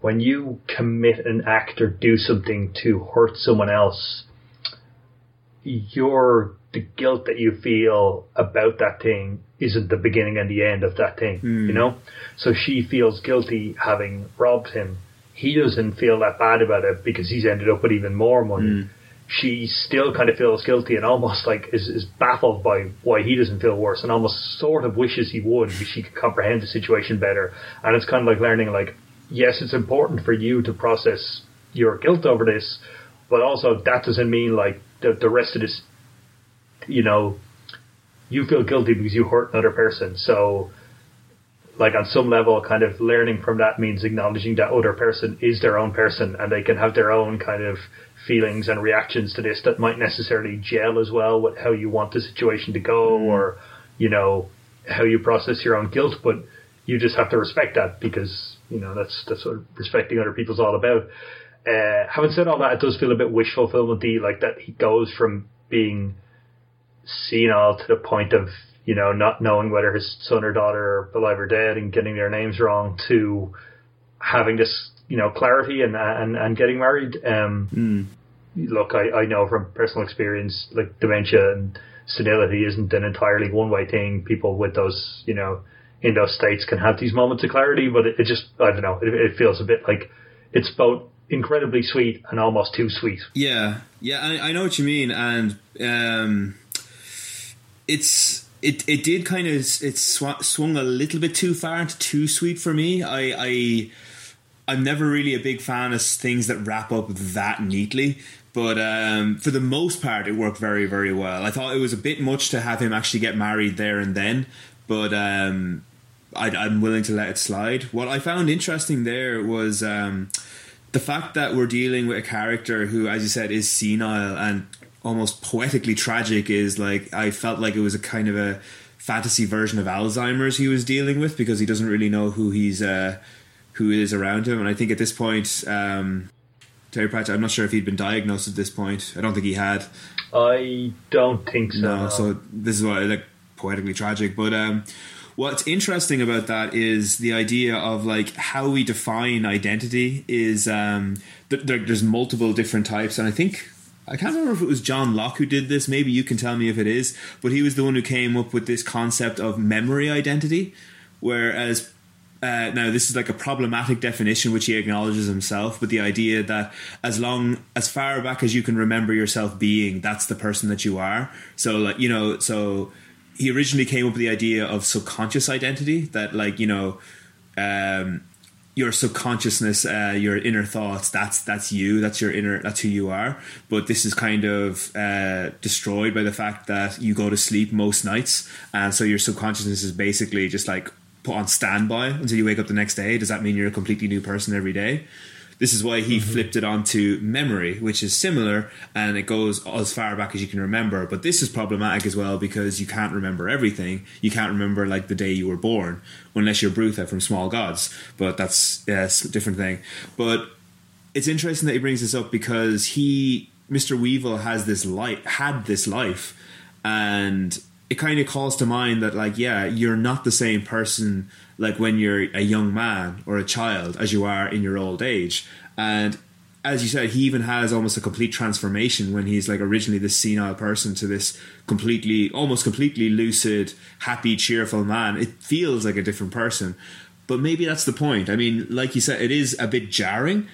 when you commit an act or do something to hurt someone else your the guilt that you feel about that thing isn't the beginning and the end of that thing, mm. you know? So she feels guilty having robbed him. He doesn't feel that bad about it because he's ended up with even more money. Mm. She still kind of feels guilty and almost like is, is baffled by why he doesn't feel worse and almost sort of wishes he would because she could comprehend the situation better. And it's kind of like learning like, yes, it's important for you to process your guilt over this, but also that doesn't mean like the, the rest of this, you know, you feel guilty because you hurt another person. So like on some level, kind of learning from that means acknowledging that other person is their own person and they can have their own kind of feelings and reactions to this that might necessarily gel as well with how you want the situation to go mm. or, you know, how you process your own guilt. But you just have to respect that because, you know, that's, that's what respecting other people's all about. Uh, having said all that, it does feel a bit wish fulfillment like that he goes from being senile to the point of you know, not knowing whether his son or daughter are alive or dead and getting their names wrong to having this, you know, clarity and and, and getting married. Um, mm. Look, I, I know from personal experience, like dementia and senility isn't an entirely one way thing. People with those, you know, in those states can have these moments of clarity, but it, it just, I don't know, it, it feels a bit like it's both incredibly sweet and almost too sweet. Yeah, yeah, I, I know what you mean, and um, it's it it did kind of it sw- swung a little bit too far into too sweet for me. I I I'm never really a big fan of things that wrap up that neatly. But um, for the most part, it worked very, very well. I thought it was a bit much to have him actually get married there and then, but um, I, am willing to let it slide. What I found interesting there was um, the fact that we're dealing with a character who, as you said, is senile and almost poetically tragic is like I felt like it was a kind of a fantasy version of Alzheimer's he was dealing with because he doesn't really know who he's uh, who is around him, and I think at this point, um, Terry Pratchett, I'm not sure if he'd been diagnosed at this point. I don't think he had. I don't think so. No, so this is why like poetically tragic, but um, what's interesting about that is the idea of like how we define identity is um, th- there's multiple different types, and I think I can't remember if it was John Locke who did this. Maybe you can tell me if it is. But he was the one who came up with this concept of memory identity. Whereas uh, now this is like a problematic definition which he acknowledges himself, but the idea that as long as far back as you can remember yourself being, that's the person that you are. So like you know, so he originally came up with the idea of subconscious identity that like you know. Um, your subconsciousness, uh, your inner thoughts, that's that's you, that's your inner, that's who you are. But this is kind of uh, destroyed by the fact that you go to sleep most nights, and so your subconsciousness is basically just like put on standby until you wake up the next day. Does that mean you're a completely new person every day? This is why he mm-hmm. flipped it onto memory, which is similar and it goes as far back as you can remember. But this is problematic as well because you can't remember everything. You can't remember like the day you were born, unless you're Brutha from Small Gods. But that's yes, a different thing. But it's interesting that he brings this up because he, Mr. Weevil, has this life, had this life, and it kind of calls to mind that like yeah, you're not the same person like when you're a young man or a child as you are in your old age. And as you said, he even has almost a complete transformation when he's like originally this senile person to this completely, almost completely lucid, happy, cheerful man. It feels like a different person. But maybe that's the point. I mean, like you said, it is a bit jarring,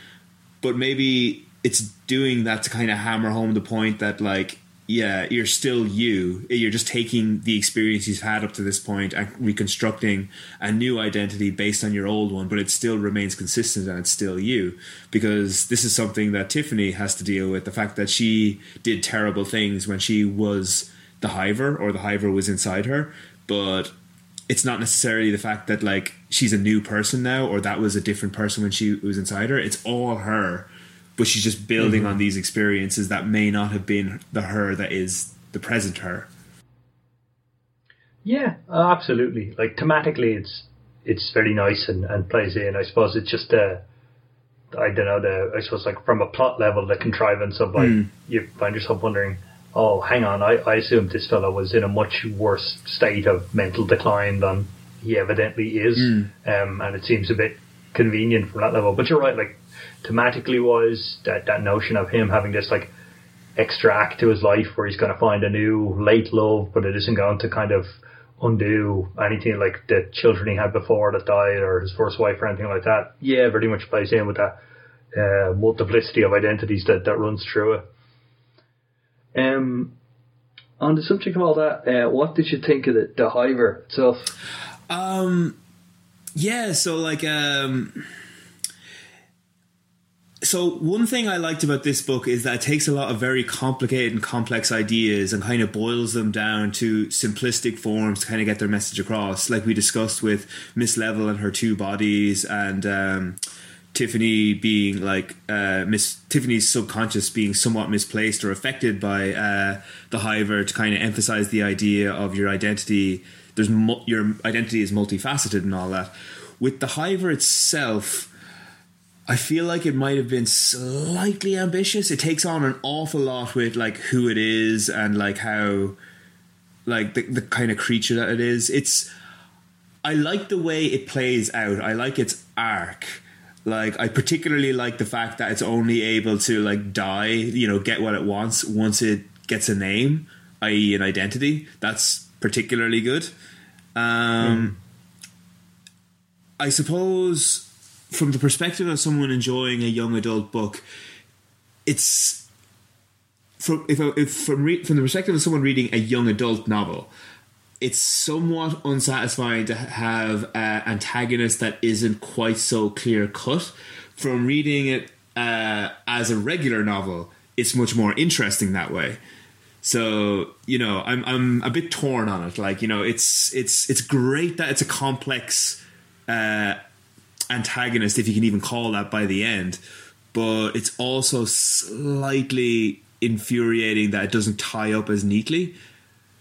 but maybe it's doing that to kind of hammer home the point that like yeah, you're still you. You're just taking the experience you've had up to this point and reconstructing a new identity based on your old one, but it still remains consistent and it's still you. Because this is something that Tiffany has to deal with the fact that she did terrible things when she was the hiver or the hiver was inside her, but it's not necessarily the fact that like she's a new person now or that was a different person when she was inside her. It's all her but she's just building mm-hmm. on these experiences that may not have been the her that is the present her. Yeah, uh, absolutely. Like thematically, it's it's very nice and, and plays in. I suppose it's just uh, I don't know the I suppose like from a plot level, the contrivance of like mm. you find yourself wondering, oh, hang on, I, I assumed this fellow was in a much worse state of mental decline than he evidently is, mm. um, and it seems a bit convenient from that level. But you're right, like thematically was that that notion of him having this like extra act to his life where he's going to find a new late love, but it isn't going to kind of undo anything like the children he had before that died or his first wife or anything like that. Yeah, very much plays in with that uh, multiplicity of identities that, that runs through it. Um, on the subject of all that, uh, what did you think of the, the Hiver itself? Um, yeah, so like, um, so one thing I liked about this book is that it takes a lot of very complicated and complex ideas and kind of boils them down to simplistic forms to kind of get their message across. Like we discussed with Miss Level and her two bodies, and um, Tiffany being like uh, Miss Tiffany's subconscious being somewhat misplaced or affected by uh, the Hiver to kind of emphasize the idea of your identity. There's mu- your identity is multifaceted and all that. With the Hiver itself I feel like it might have been slightly ambitious. It takes on an awful lot with like who it is and like how like the, the kind of creature that it is. It's I like the way it plays out. I like its arc. Like I particularly like the fact that it's only able to like die, you know, get what it wants once it gets a name, i.e. an identity. That's particularly good. Um mm. I suppose from the perspective of someone enjoying a young adult book, it's from if, if from re, from the perspective of someone reading a young adult novel, it's somewhat unsatisfying to have an antagonist that isn't quite so clear cut. From reading it uh, as a regular novel, it's much more interesting that way. So you know, I'm I'm a bit torn on it. Like you know, it's it's it's great that it's a complex uh, antagonist, if you can even call that by the end. But it's also slightly infuriating that it doesn't tie up as neatly.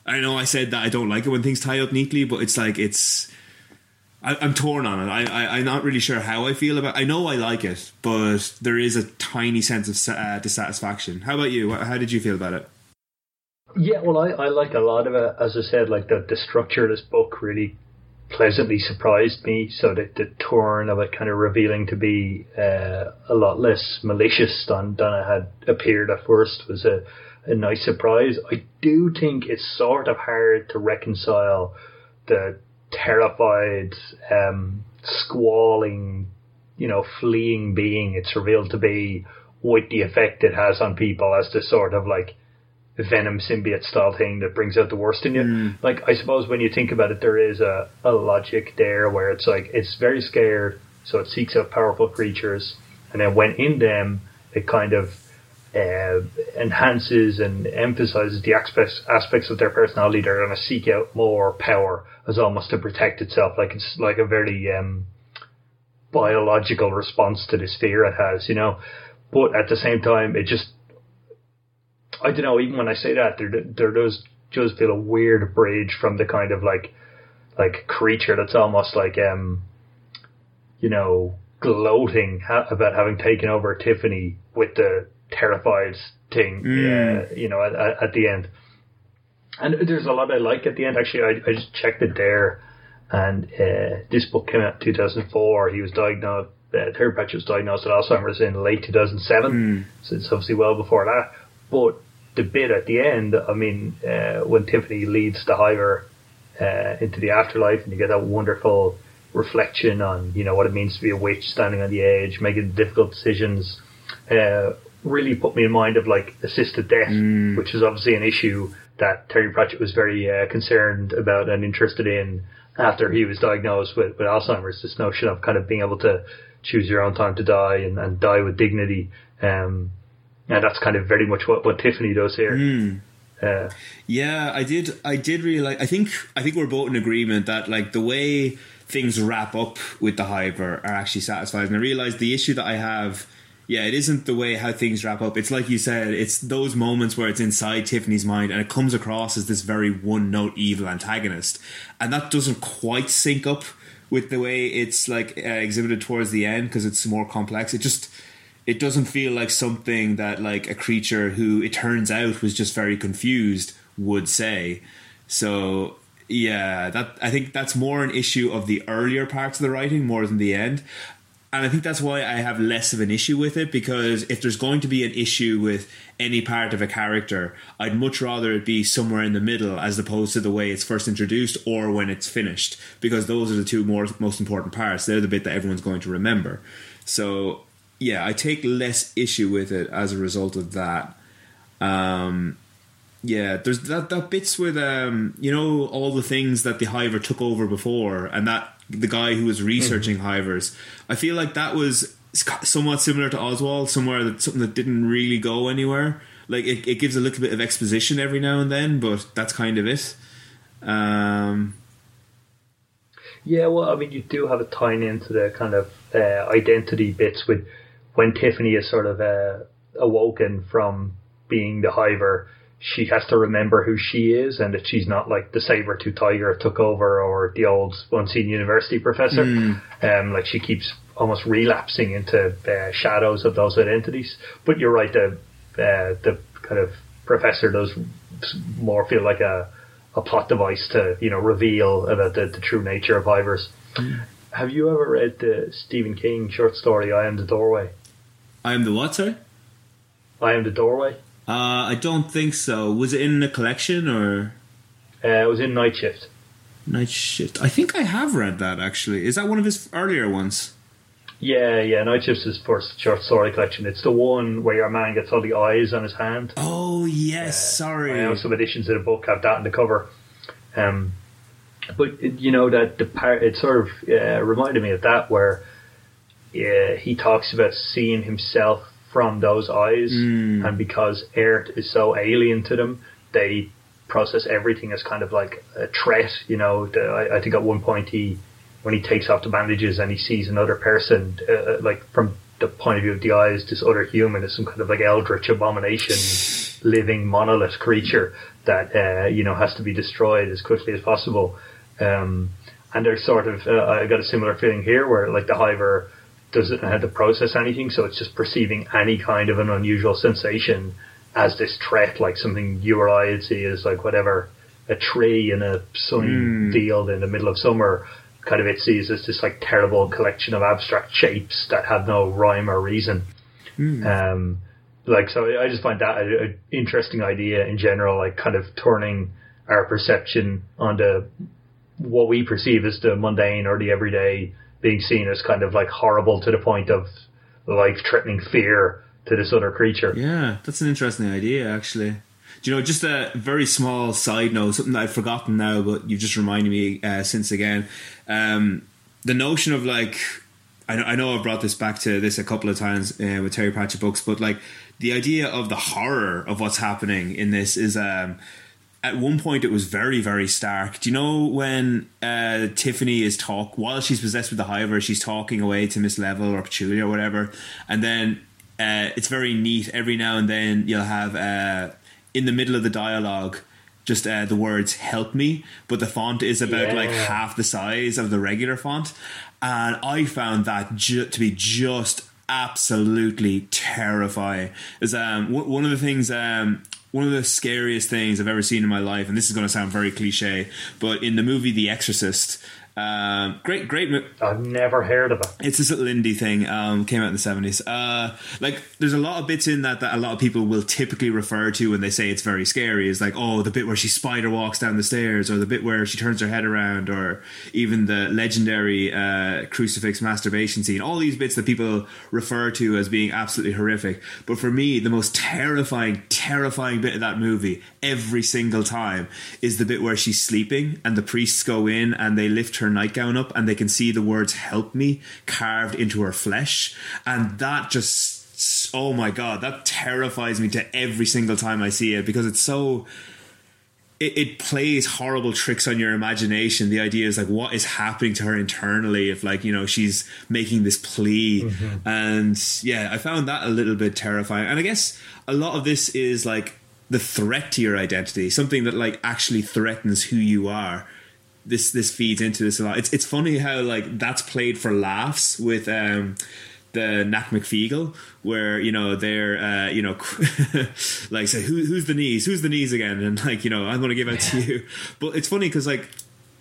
I know I said that I don't like it when things tie up neatly, but it's like it's. I, am torn on it. I, am not really sure how I feel about. I know I like it, but there is a tiny sense of uh, dissatisfaction. How about you? How did you feel about it? Yeah, well, I, I like a lot of it. As I said, like the the structure of this book really pleasantly surprised me. So that the turn of it kind of revealing to be uh, a lot less malicious than, than it had appeared at first was a, a nice surprise. I do think it's sort of hard to reconcile the terrified, um, squalling, you know, fleeing being it's revealed to be with the effect it has on people as the sort of like venom symbiote style thing that brings out the worst in you. Mm. Like I suppose when you think about it, there is a, a logic there where it's like it's very scared, so it seeks out powerful creatures, and then when in them, it kind of uh, enhances and emphasizes the aspects aspects of their personality. They're going to seek out more power as almost to protect itself. Like it's like a very um, biological response to this fear it has, you know. But at the same time, it just I don't know. Even when I say that, there there does just feel a weird bridge from the kind of like like creature that's almost like um you know gloating ha- about having taken over Tiffany with the terrified thing, mm. uh, you know, at, at, the end. And there's a lot I like at the end. Actually, I, I just checked it there, and uh, this book came out in 2004. He was diagnosed. Uh, Terry Pratchett was diagnosed with Alzheimer's in late 2007, mm. so it's obviously well before that. But the bit at the end, I mean, uh, when Tiffany leads the Hiver uh, into the afterlife, and you get that wonderful reflection on you know what it means to be a witch standing on the edge, making difficult decisions, uh, really put me in mind of like assisted death, mm. which is obviously an issue that Terry Pratchett was very uh, concerned about and interested in after he was diagnosed with, with Alzheimer's. This notion of kind of being able to choose your own time to die and, and die with dignity. Um, and that's kind of very much what, what Tiffany does here. Mm. Uh, yeah, I did. I did really like. I think. I think we're both in agreement that like the way things wrap up with the Hiver are actually satisfying. And I realized the issue that I have. Yeah, it isn't the way how things wrap up. It's like you said. It's those moments where it's inside Tiffany's mind and it comes across as this very one-note evil antagonist, and that doesn't quite sync up with the way it's like uh, exhibited towards the end because it's more complex. It just it doesn't feel like something that like a creature who it turns out was just very confused would say. So yeah, that I think that's more an issue of the earlier parts of the writing more than the end. And I think that's why I have less of an issue with it because if there's going to be an issue with any part of a character, I'd much rather it be somewhere in the middle as opposed to the way it's first introduced or when it's finished because those are the two more, most important parts. They're the bit that everyone's going to remember. So yeah, I take less issue with it as a result of that. Um, yeah, there's that that bits with um, you know, all the things that the Hiver took over before, and that the guy who was researching mm-hmm. Hivers. I feel like that was somewhat similar to Oswald, somewhere that something that didn't really go anywhere. Like it, it gives a little bit of exposition every now and then, but that's kind of it. Um, yeah, well, I mean, you do have a tying into the kind of uh, identity bits with when Tiffany is sort of uh, awoken from being the Hiver. She has to remember who she is and that she's not like the saber tooth tiger took over or the old unseen university professor. Mm. Um, like she keeps almost relapsing into uh, shadows of those identities. But you're right, the uh, the kind of professor does more feel like a a plot device to you know reveal about the, the true nature of Hivers. Mm. Have you ever read the Stephen King short story "I Am the Doorway"? I am the what, sorry? I am the doorway. Uh, I don't think so. Was it in the collection or? Uh, it was in Night Shift. Night Shift. I think I have read that actually. Is that one of his earlier ones? Yeah, yeah. Night Shift's his first short story collection. It's the one where your man gets all the eyes on his hand. Oh yes, uh, sorry. I know some editions of the book have that in the cover. Um, but you know that the part it sort of uh, reminded me of that where uh, he talks about seeing himself from those eyes, mm. and because Earth is so alien to them, they process everything as kind of like a threat. You know, the, I, I think at one point he when he takes off the bandages and he sees another person, uh, uh, like from the point of view of the eyes, this other human is some kind of like eldritch abomination, living monolith creature that uh, you know has to be destroyed as quickly as possible. Um, and there's sort of uh, I got a similar feeling here where like the hiver doesn't have to process anything, so it's just perceiving any kind of an unusual sensation as this threat, like something you or I would see as like whatever a tree in a sunny mm. field in the middle of summer kind of it sees as this like terrible collection of abstract shapes that have no rhyme or reason. Mm. Um, like so, I just find that an interesting idea in general, like kind of turning our perception onto what we perceive as the mundane or the everyday being seen as kind of like horrible to the point of life-threatening fear to this other creature. Yeah, that's an interesting idea, actually. Do you know, just a very small side note, something that I've forgotten now, but you've just reminded me uh, since again. Um, the notion of like, I know, I know I've brought this back to this a couple of times uh, with Terry Pratchett books, but like the idea of the horror of what's happening in this is. Um, at one point it was very very stark. Do you know when uh, tiffany is talk while she's possessed with the hiver she's talking away to miss level or Petulia or whatever and then uh, it's very neat. Every now and then you'll have uh, in the middle of the dialogue just uh, the words help me but the font is about yeah. like half the size of the regular font. And i found that ju- to be just absolutely terrifying. Is um w- one of the things um one of the scariest things I've ever seen in my life, and this is going to sound very cliche, but in the movie The Exorcist, um, great, great. I've never heard of it. It's this little indie thing. Um, came out in the seventies. Uh, like, there's a lot of bits in that that a lot of people will typically refer to when they say it's very scary. Is like, oh, the bit where she spider walks down the stairs, or the bit where she turns her head around, or even the legendary uh, crucifix masturbation scene. All these bits that people refer to as being absolutely horrific. But for me, the most terrifying, terrifying bit of that movie every single time is the bit where she's sleeping and the priests go in and they lift her nightgown up and they can see the words help me carved into her flesh. And that just oh my god that terrifies me to every single time i see it because it's so it, it, plays horrible tricks on your imagination. The idea is like what is happening to her internally if like you know she's making this plea? Mm-hmm. and yeah i found that a little bit terrifying. And i guess a lot of this is like the threat to your identity something that like actually threatens who you are this this feeds into this a lot. It's it's funny how like that's played for laughs with um the Nac Mac Feegle, where you know they're uh, you know like say who, who's the knees, who's the knees again, and like you know I'm going to give it to you. But it's funny because like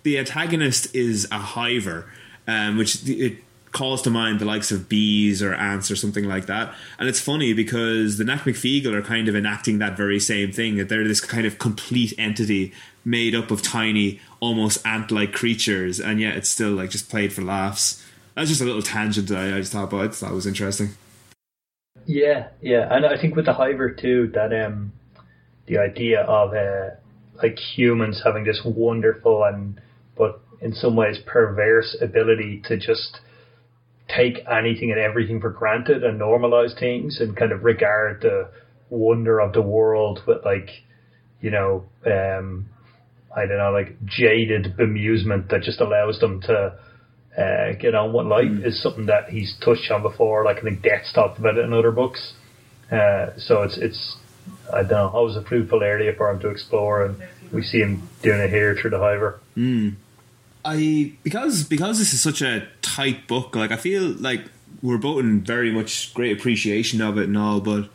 the antagonist is a hiver, um, which it calls to mind the likes of bees or ants or something like that. And it's funny because the Nac Mac Feegle are kind of enacting that very same thing that they're this kind of complete entity made up of tiny, almost ant-like creatures, and yet it's still like just played for laughs. That's just a little tangent that I, I just thought about. I thought was interesting. Yeah, yeah, and I think with the Hiver too, that um, the idea of uh, like humans having this wonderful and but in some ways perverse ability to just take anything and everything for granted and normalize things and kind of regard the wonder of the world with like, you know, um, I don't know, like jaded bemusement that just allows them to uh, get on with life mm. is something that he's touched on before. Like I think Death's talked about it in other books. Uh, so it's it's I don't know, always a fruitful area for him to explore, and we see him doing it here through the Hiver. Mm. I because because this is such a tight book. Like I feel like we're both in very much great appreciation of it and all, but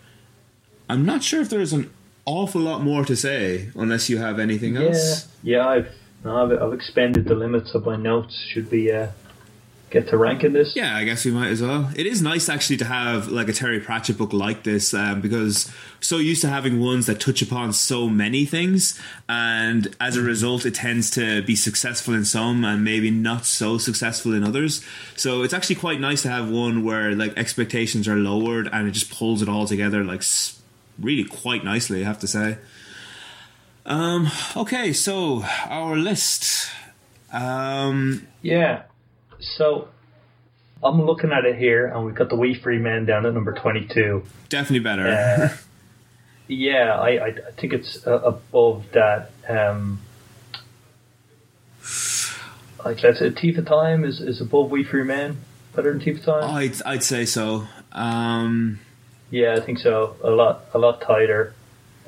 I'm not sure if there's an awful lot more to say unless you have anything yeah, else. Yeah, I've no, I've, I've expended the limits of my notes. Should be uh, get to ranking this. Yeah, I guess we might as well. It is nice actually to have like a Terry Pratchett book like this um, because so used to having ones that touch upon so many things, and as a result, it tends to be successful in some and maybe not so successful in others. So it's actually quite nice to have one where like expectations are lowered and it just pulls it all together like really quite nicely. I have to say. Um, okay, so our list. Um, yeah. So I'm looking at it here, and we've got the Wee Free Men down at number 22. Definitely better. Uh, yeah, I, I, I, think it's uh, above that. Um, like let's say Thief of Time is, is above Wee Free Men. Better than Thief of Time. I'd I'd say so. Um, yeah, I think so. A lot a lot tighter.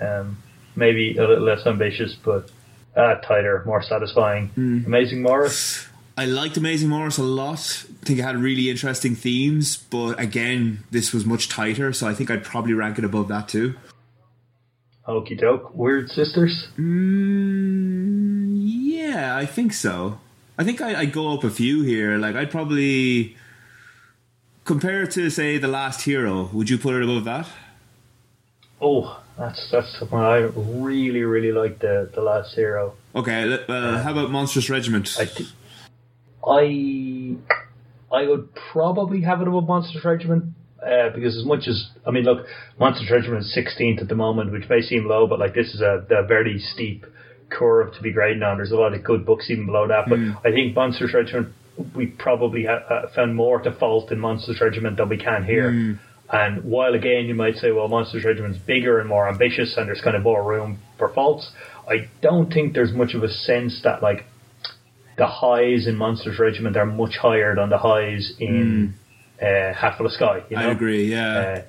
Um, maybe a little less ambitious, but uh, tighter, more satisfying. Mm. Amazing Maurice. I liked Amazing Maurice a lot. I think it had really interesting themes, but again, this was much tighter, so I think I'd probably rank it above that too. Okie doke. Wyrd Sisters? Mm, yeah, I think so. I think I, would go up a few here. Like, I'd probably. Compare it to, say, The Last Hero. Would you put it above that? Oh, that's that's one I really really like the the Last Hero. Okay, uh, how about Monstrous Regiment? I, th- I I would probably have it above Monstrous Regiment uh, because as much as I mean, look, Monstrous Regiment is 16th at the moment, which may seem low, but like this is a, a very steep curve to be grading on. There's a lot of good books even below that, but mm. I think Monstrous Regiment we probably ha- uh, found more to fault in Monstrous Regiment than we can here. Mm. And while again you might say, well, Monstrous Regiment's bigger and more ambitious, and there's kind of more room for faults, I don't think there's much of a sense that like the highs in Monstrous Regiment are much higher than the highs in mm. uh, Hatful of the Sky. You know? I agree. Yeah.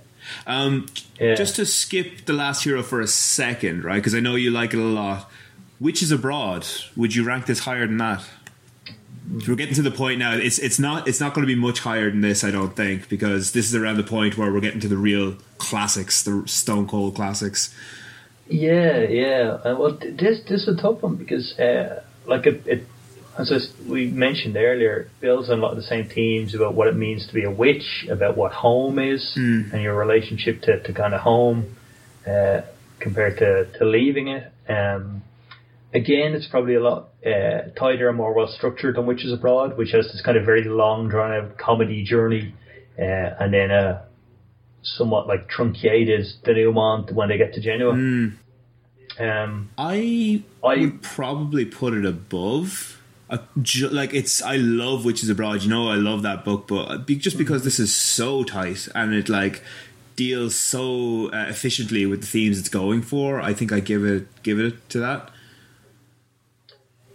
Uh, um, yeah. Just to skip the last hero for a second, right? Because I know you like it a lot. Witches Abroad. Would you rank this higher than that? we're getting to the point now. It's it's not it's not going to be much higher than this, I don't think, because this is around the point where we're getting to the real classics, the Stone Cold classics. Yeah, yeah. Uh, well, this this is a tough one because, uh, like, it, it as we mentioned earlier, builds on a lot of the same themes about what it means to be a witch, about what home is, mm. and your relationship to, to kind of home uh, compared to, to leaving it. Um, again, it's probably a lot uh, tighter and more well structured than Witches Abroad, which has this kind of very long, drawn out comedy journey, uh, and then a somewhat like truncated denouement when they get to Genua. Mm. Um, I I would probably put it above like it's I love Witches Abroad. You know, I love that book, but just because this is so tight and it like deals so uh, efficiently with the themes it's going for, I think I give it give it to that.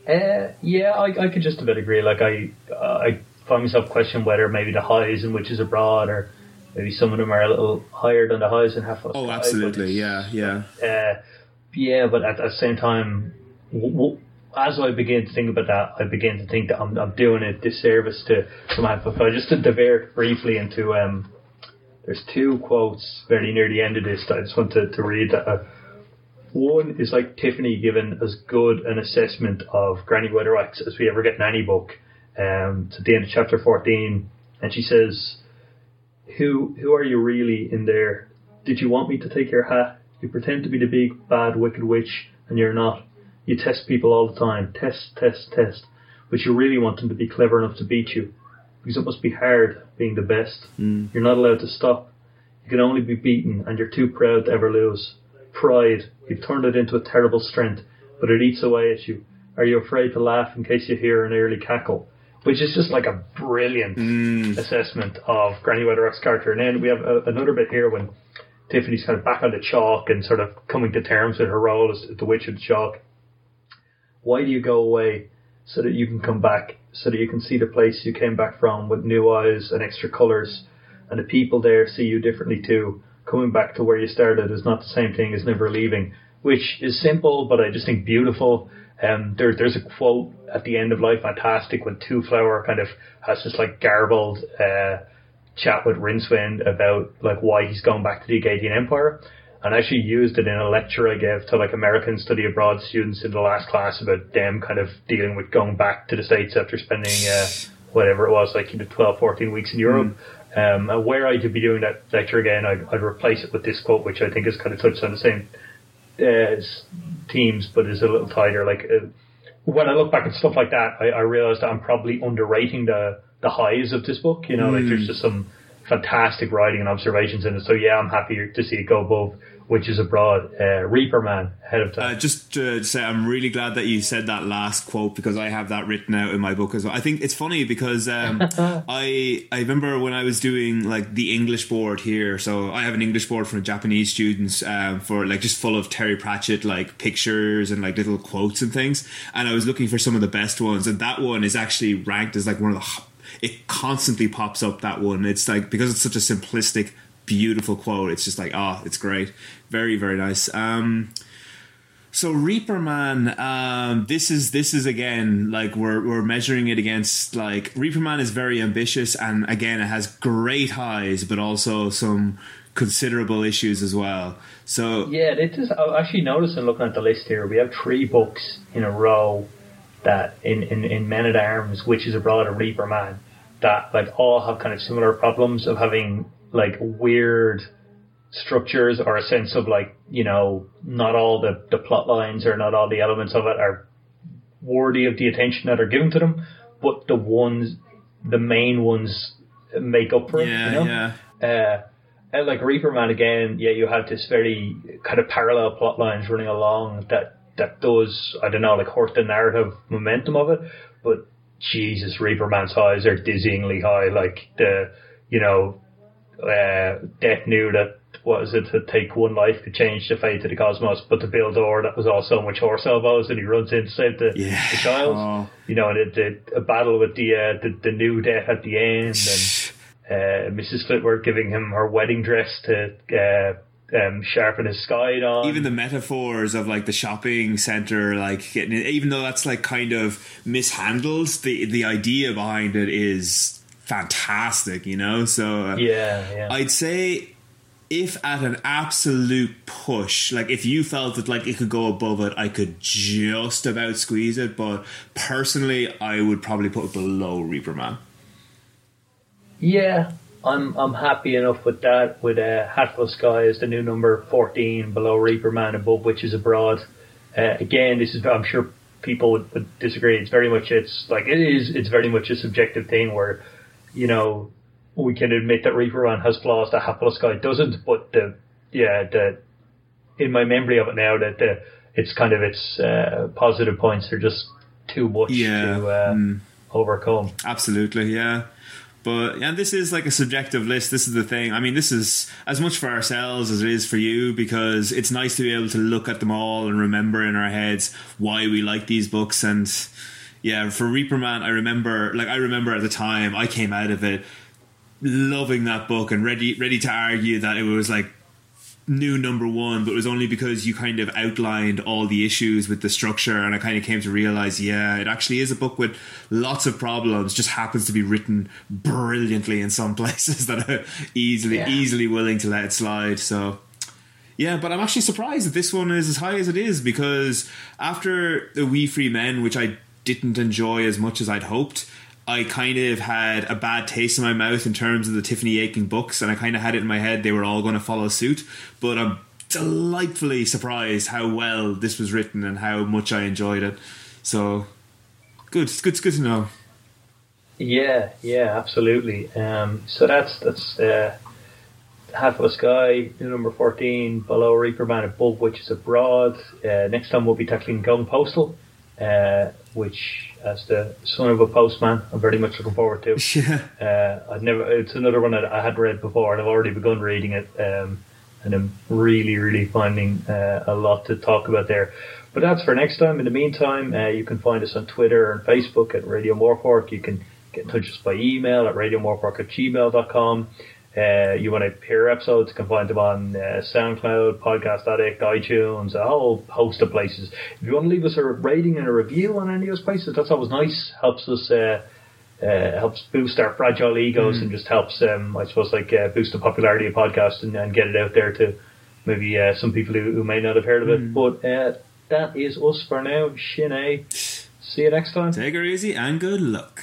Uh, yeah, I, I could just about agree. Like I, uh, I find myself questioning whether maybe the highs in Witches Abroad or maybe some of them are a little higher than the highs in Half. Oh, absolutely, yeah, yeah, uh, yeah. But at, at the same time, w- w- as I begin to think about that, I begin to think that I'm, I'm doing a disservice to, my profile. Just to divert briefly into, um, there's two quotes very near the end of this that I just want to, to read. That, uh, one is like Tiffany giving as good an assessment of Granny Weatherwax as we ever get in any book. Um, to the end of chapter 14, and she says, "Who who are you really in there? Did you want me to take your hat? You pretend to be the big bad wicked witch, and you're not. You test people all the time. Test, test, test. But you really want them to be clever enough to beat you. Because it must be hard being the best. Mm. You're not allowed to stop. You can only be beaten and you're too proud to ever lose. Pride, you've turned it into a terrible strength, but it eats away at you. Are you afraid to laugh in case you hear an early cackle? which is just like a brilliant Mm. assessment of Granny Weatherwax's character. And then we have a, another bit here when Tiffany's kind of back on the chalk and sort of coming to terms with her role as the Witch of the Chalk. Why do you go away so that you can come back, so that you can see the place you came back from with new eyes and extra colours, and the people there see you differently too. Coming back to where you started is not the same thing as never leaving, which is simple, but I just think beautiful. Um, there, there's a quote at the end of Light Fantastic when Twoflower kind of has this like garbled uh, chat with Rincewind about like why he's going back to the Agatean Empire, and I actually used it in a lecture I gave to like American study abroad students in the last class about them kind of dealing with going back to the states after spending uh, whatever it was like you know 12, 14 weeks in Europe. Um, and where I could be doing that lecture again, I'd, I'd replace it with this quote, which I think is kind of touched on the same uh, themes, but is a little tighter. Like uh, when I look back at stuff like that, I, I realize that I'm probably underrating the the highs of this book. You know, like there's just some fantastic writing and observations in it. So yeah, I'm happy to see it go above Witches Abroad. Uh, Reaper Man ahead of time. Uh, just to say, I'm really glad that you said that last quote because I have that written out in my book as well. I think it's funny because um, I I remember when I was doing like the English board here. So I have an English board for Japanese students um, for like just full of Terry Pratchett like pictures and like little quotes and things. And I was looking for some of the best ones, and that one is actually ranked as like one of the. It constantly pops up that one. It's like because it's such a simplistic, beautiful quote. It's just like oh, it's great, very very nice. Um, so Reaper Man, um, this is this is again like we're we're measuring it against like Reaper Man is very ambitious and again it has great highs but also some considerable issues as well. So Yeah, it is. I actually noticed in looking at the list here, we have three books in a row that in, in, in Men at Arms, which is and Reaper Man, that like all have kind of similar problems of having like weird structures or a sense of like, you know, not all the, the plot lines or not all the elements of it are worthy of the attention that are given to them, but the ones, the main ones make up for it. yeah, you know? yeah. uh, and like Reaper Man again, yeah, you have this very kind of parallel plot lines running along that that does I don't know like hurt the narrative momentum of it, but Jesus, Reaper Man's highs are dizzyingly high. Like the you know, uh, Death knew that what is it to take one life could change the fate of the cosmos, but to build door that was all so much horse elbows, and he runs in to save the, Yeah. the child. Oh. You know, and the, the a battle with the, uh, the the new death at the end, and uh, Mrs. Flitworth giving him her wedding dress to uh, um, sharpen his guide on. Even the metaphors of like the shopping center, like getting it, even though that's like kind of mishandled, the the idea behind it is fantastic. You know, so uh, yeah, yeah. I'd say if at an absolute push, like if you felt that like it could go above it, I could just about squeeze it. But personally, I would probably put it below Reaper Man. Yeah, I'm I'm happy enough with that. With uh, Hatful Sky as the new number 14, below Reaper Man, above Witches Abroad. Uh, again, this is I'm sure people would, would disagree. It's very much it's like it is. It's very much a subjective thing where you know we can admit that Reaper Man has flaws that Hapless Guy doesn't. But the yeah the in my memory of it now that the it's kind of its uh, positive points are just too much Yeah, to uh, mm. overcome. Absolutely, yeah. But yeah, this is like a subjective list. This is the thing. I mean, this is as much for ourselves as it is for you because it's nice to be able to look at them all and remember in our heads why we like these books. And yeah, for Reaper Man, I remember, like, I remember at the time I came out of it loving that book and ready, ready to argue that it was like new number one, but it was only because you kind of outlined all the issues with the structure, and I kind of came to realize, yeah, it actually is a book with lots of problems. Just happens to be written brilliantly in some places that are easily, Yeah. easily willing to let it slide. So. Yeah, but I'm actually surprised that this one is as high as it is because after the Wee Free Men, which I didn't enjoy as much as I'd hoped, I kind of had a bad taste in my mouth in terms of the Tiffany Aching books, and I kind of had it in my head they were all going to follow suit. But I'm delightfully surprised how well this was written and how much I enjoyed it. So good, it's good, it's good to know. Yeah, yeah, absolutely. Um, so that's that's uh, Half of a Sky, new number fourteen, below Reaper Man above, Witches Abroad. Uh, next time we'll be tackling Going Postal. Uh, which, as the son of a postman, I'm very much looking forward to. Yeah. Uh, I'd never. It's another one that I had read before, and I've already begun reading it, um, and I'm really, really finding uh, a lot to talk about there. But that's for next time. In the meantime, uh, you can find us on Twitter and Facebook at Radio Morpork. You can get in touch with us by email at radiomorpork at gmail.com. Uh, you want to hear episodes, you can find them on uh, SoundCloud, Podcast Addict, iTunes, a whole host of places. If you want to leave us a rating and a review on any of those places, that's always nice. Helps us, uh, uh, helps boost our fragile egos and just helps, um, I suppose, like uh, boost the popularity of podcasts and, and get it out there to maybe uh, some people who, who may not have heard of it. But uh, that is us for now. Shin See you next time. Take her easy and good luck.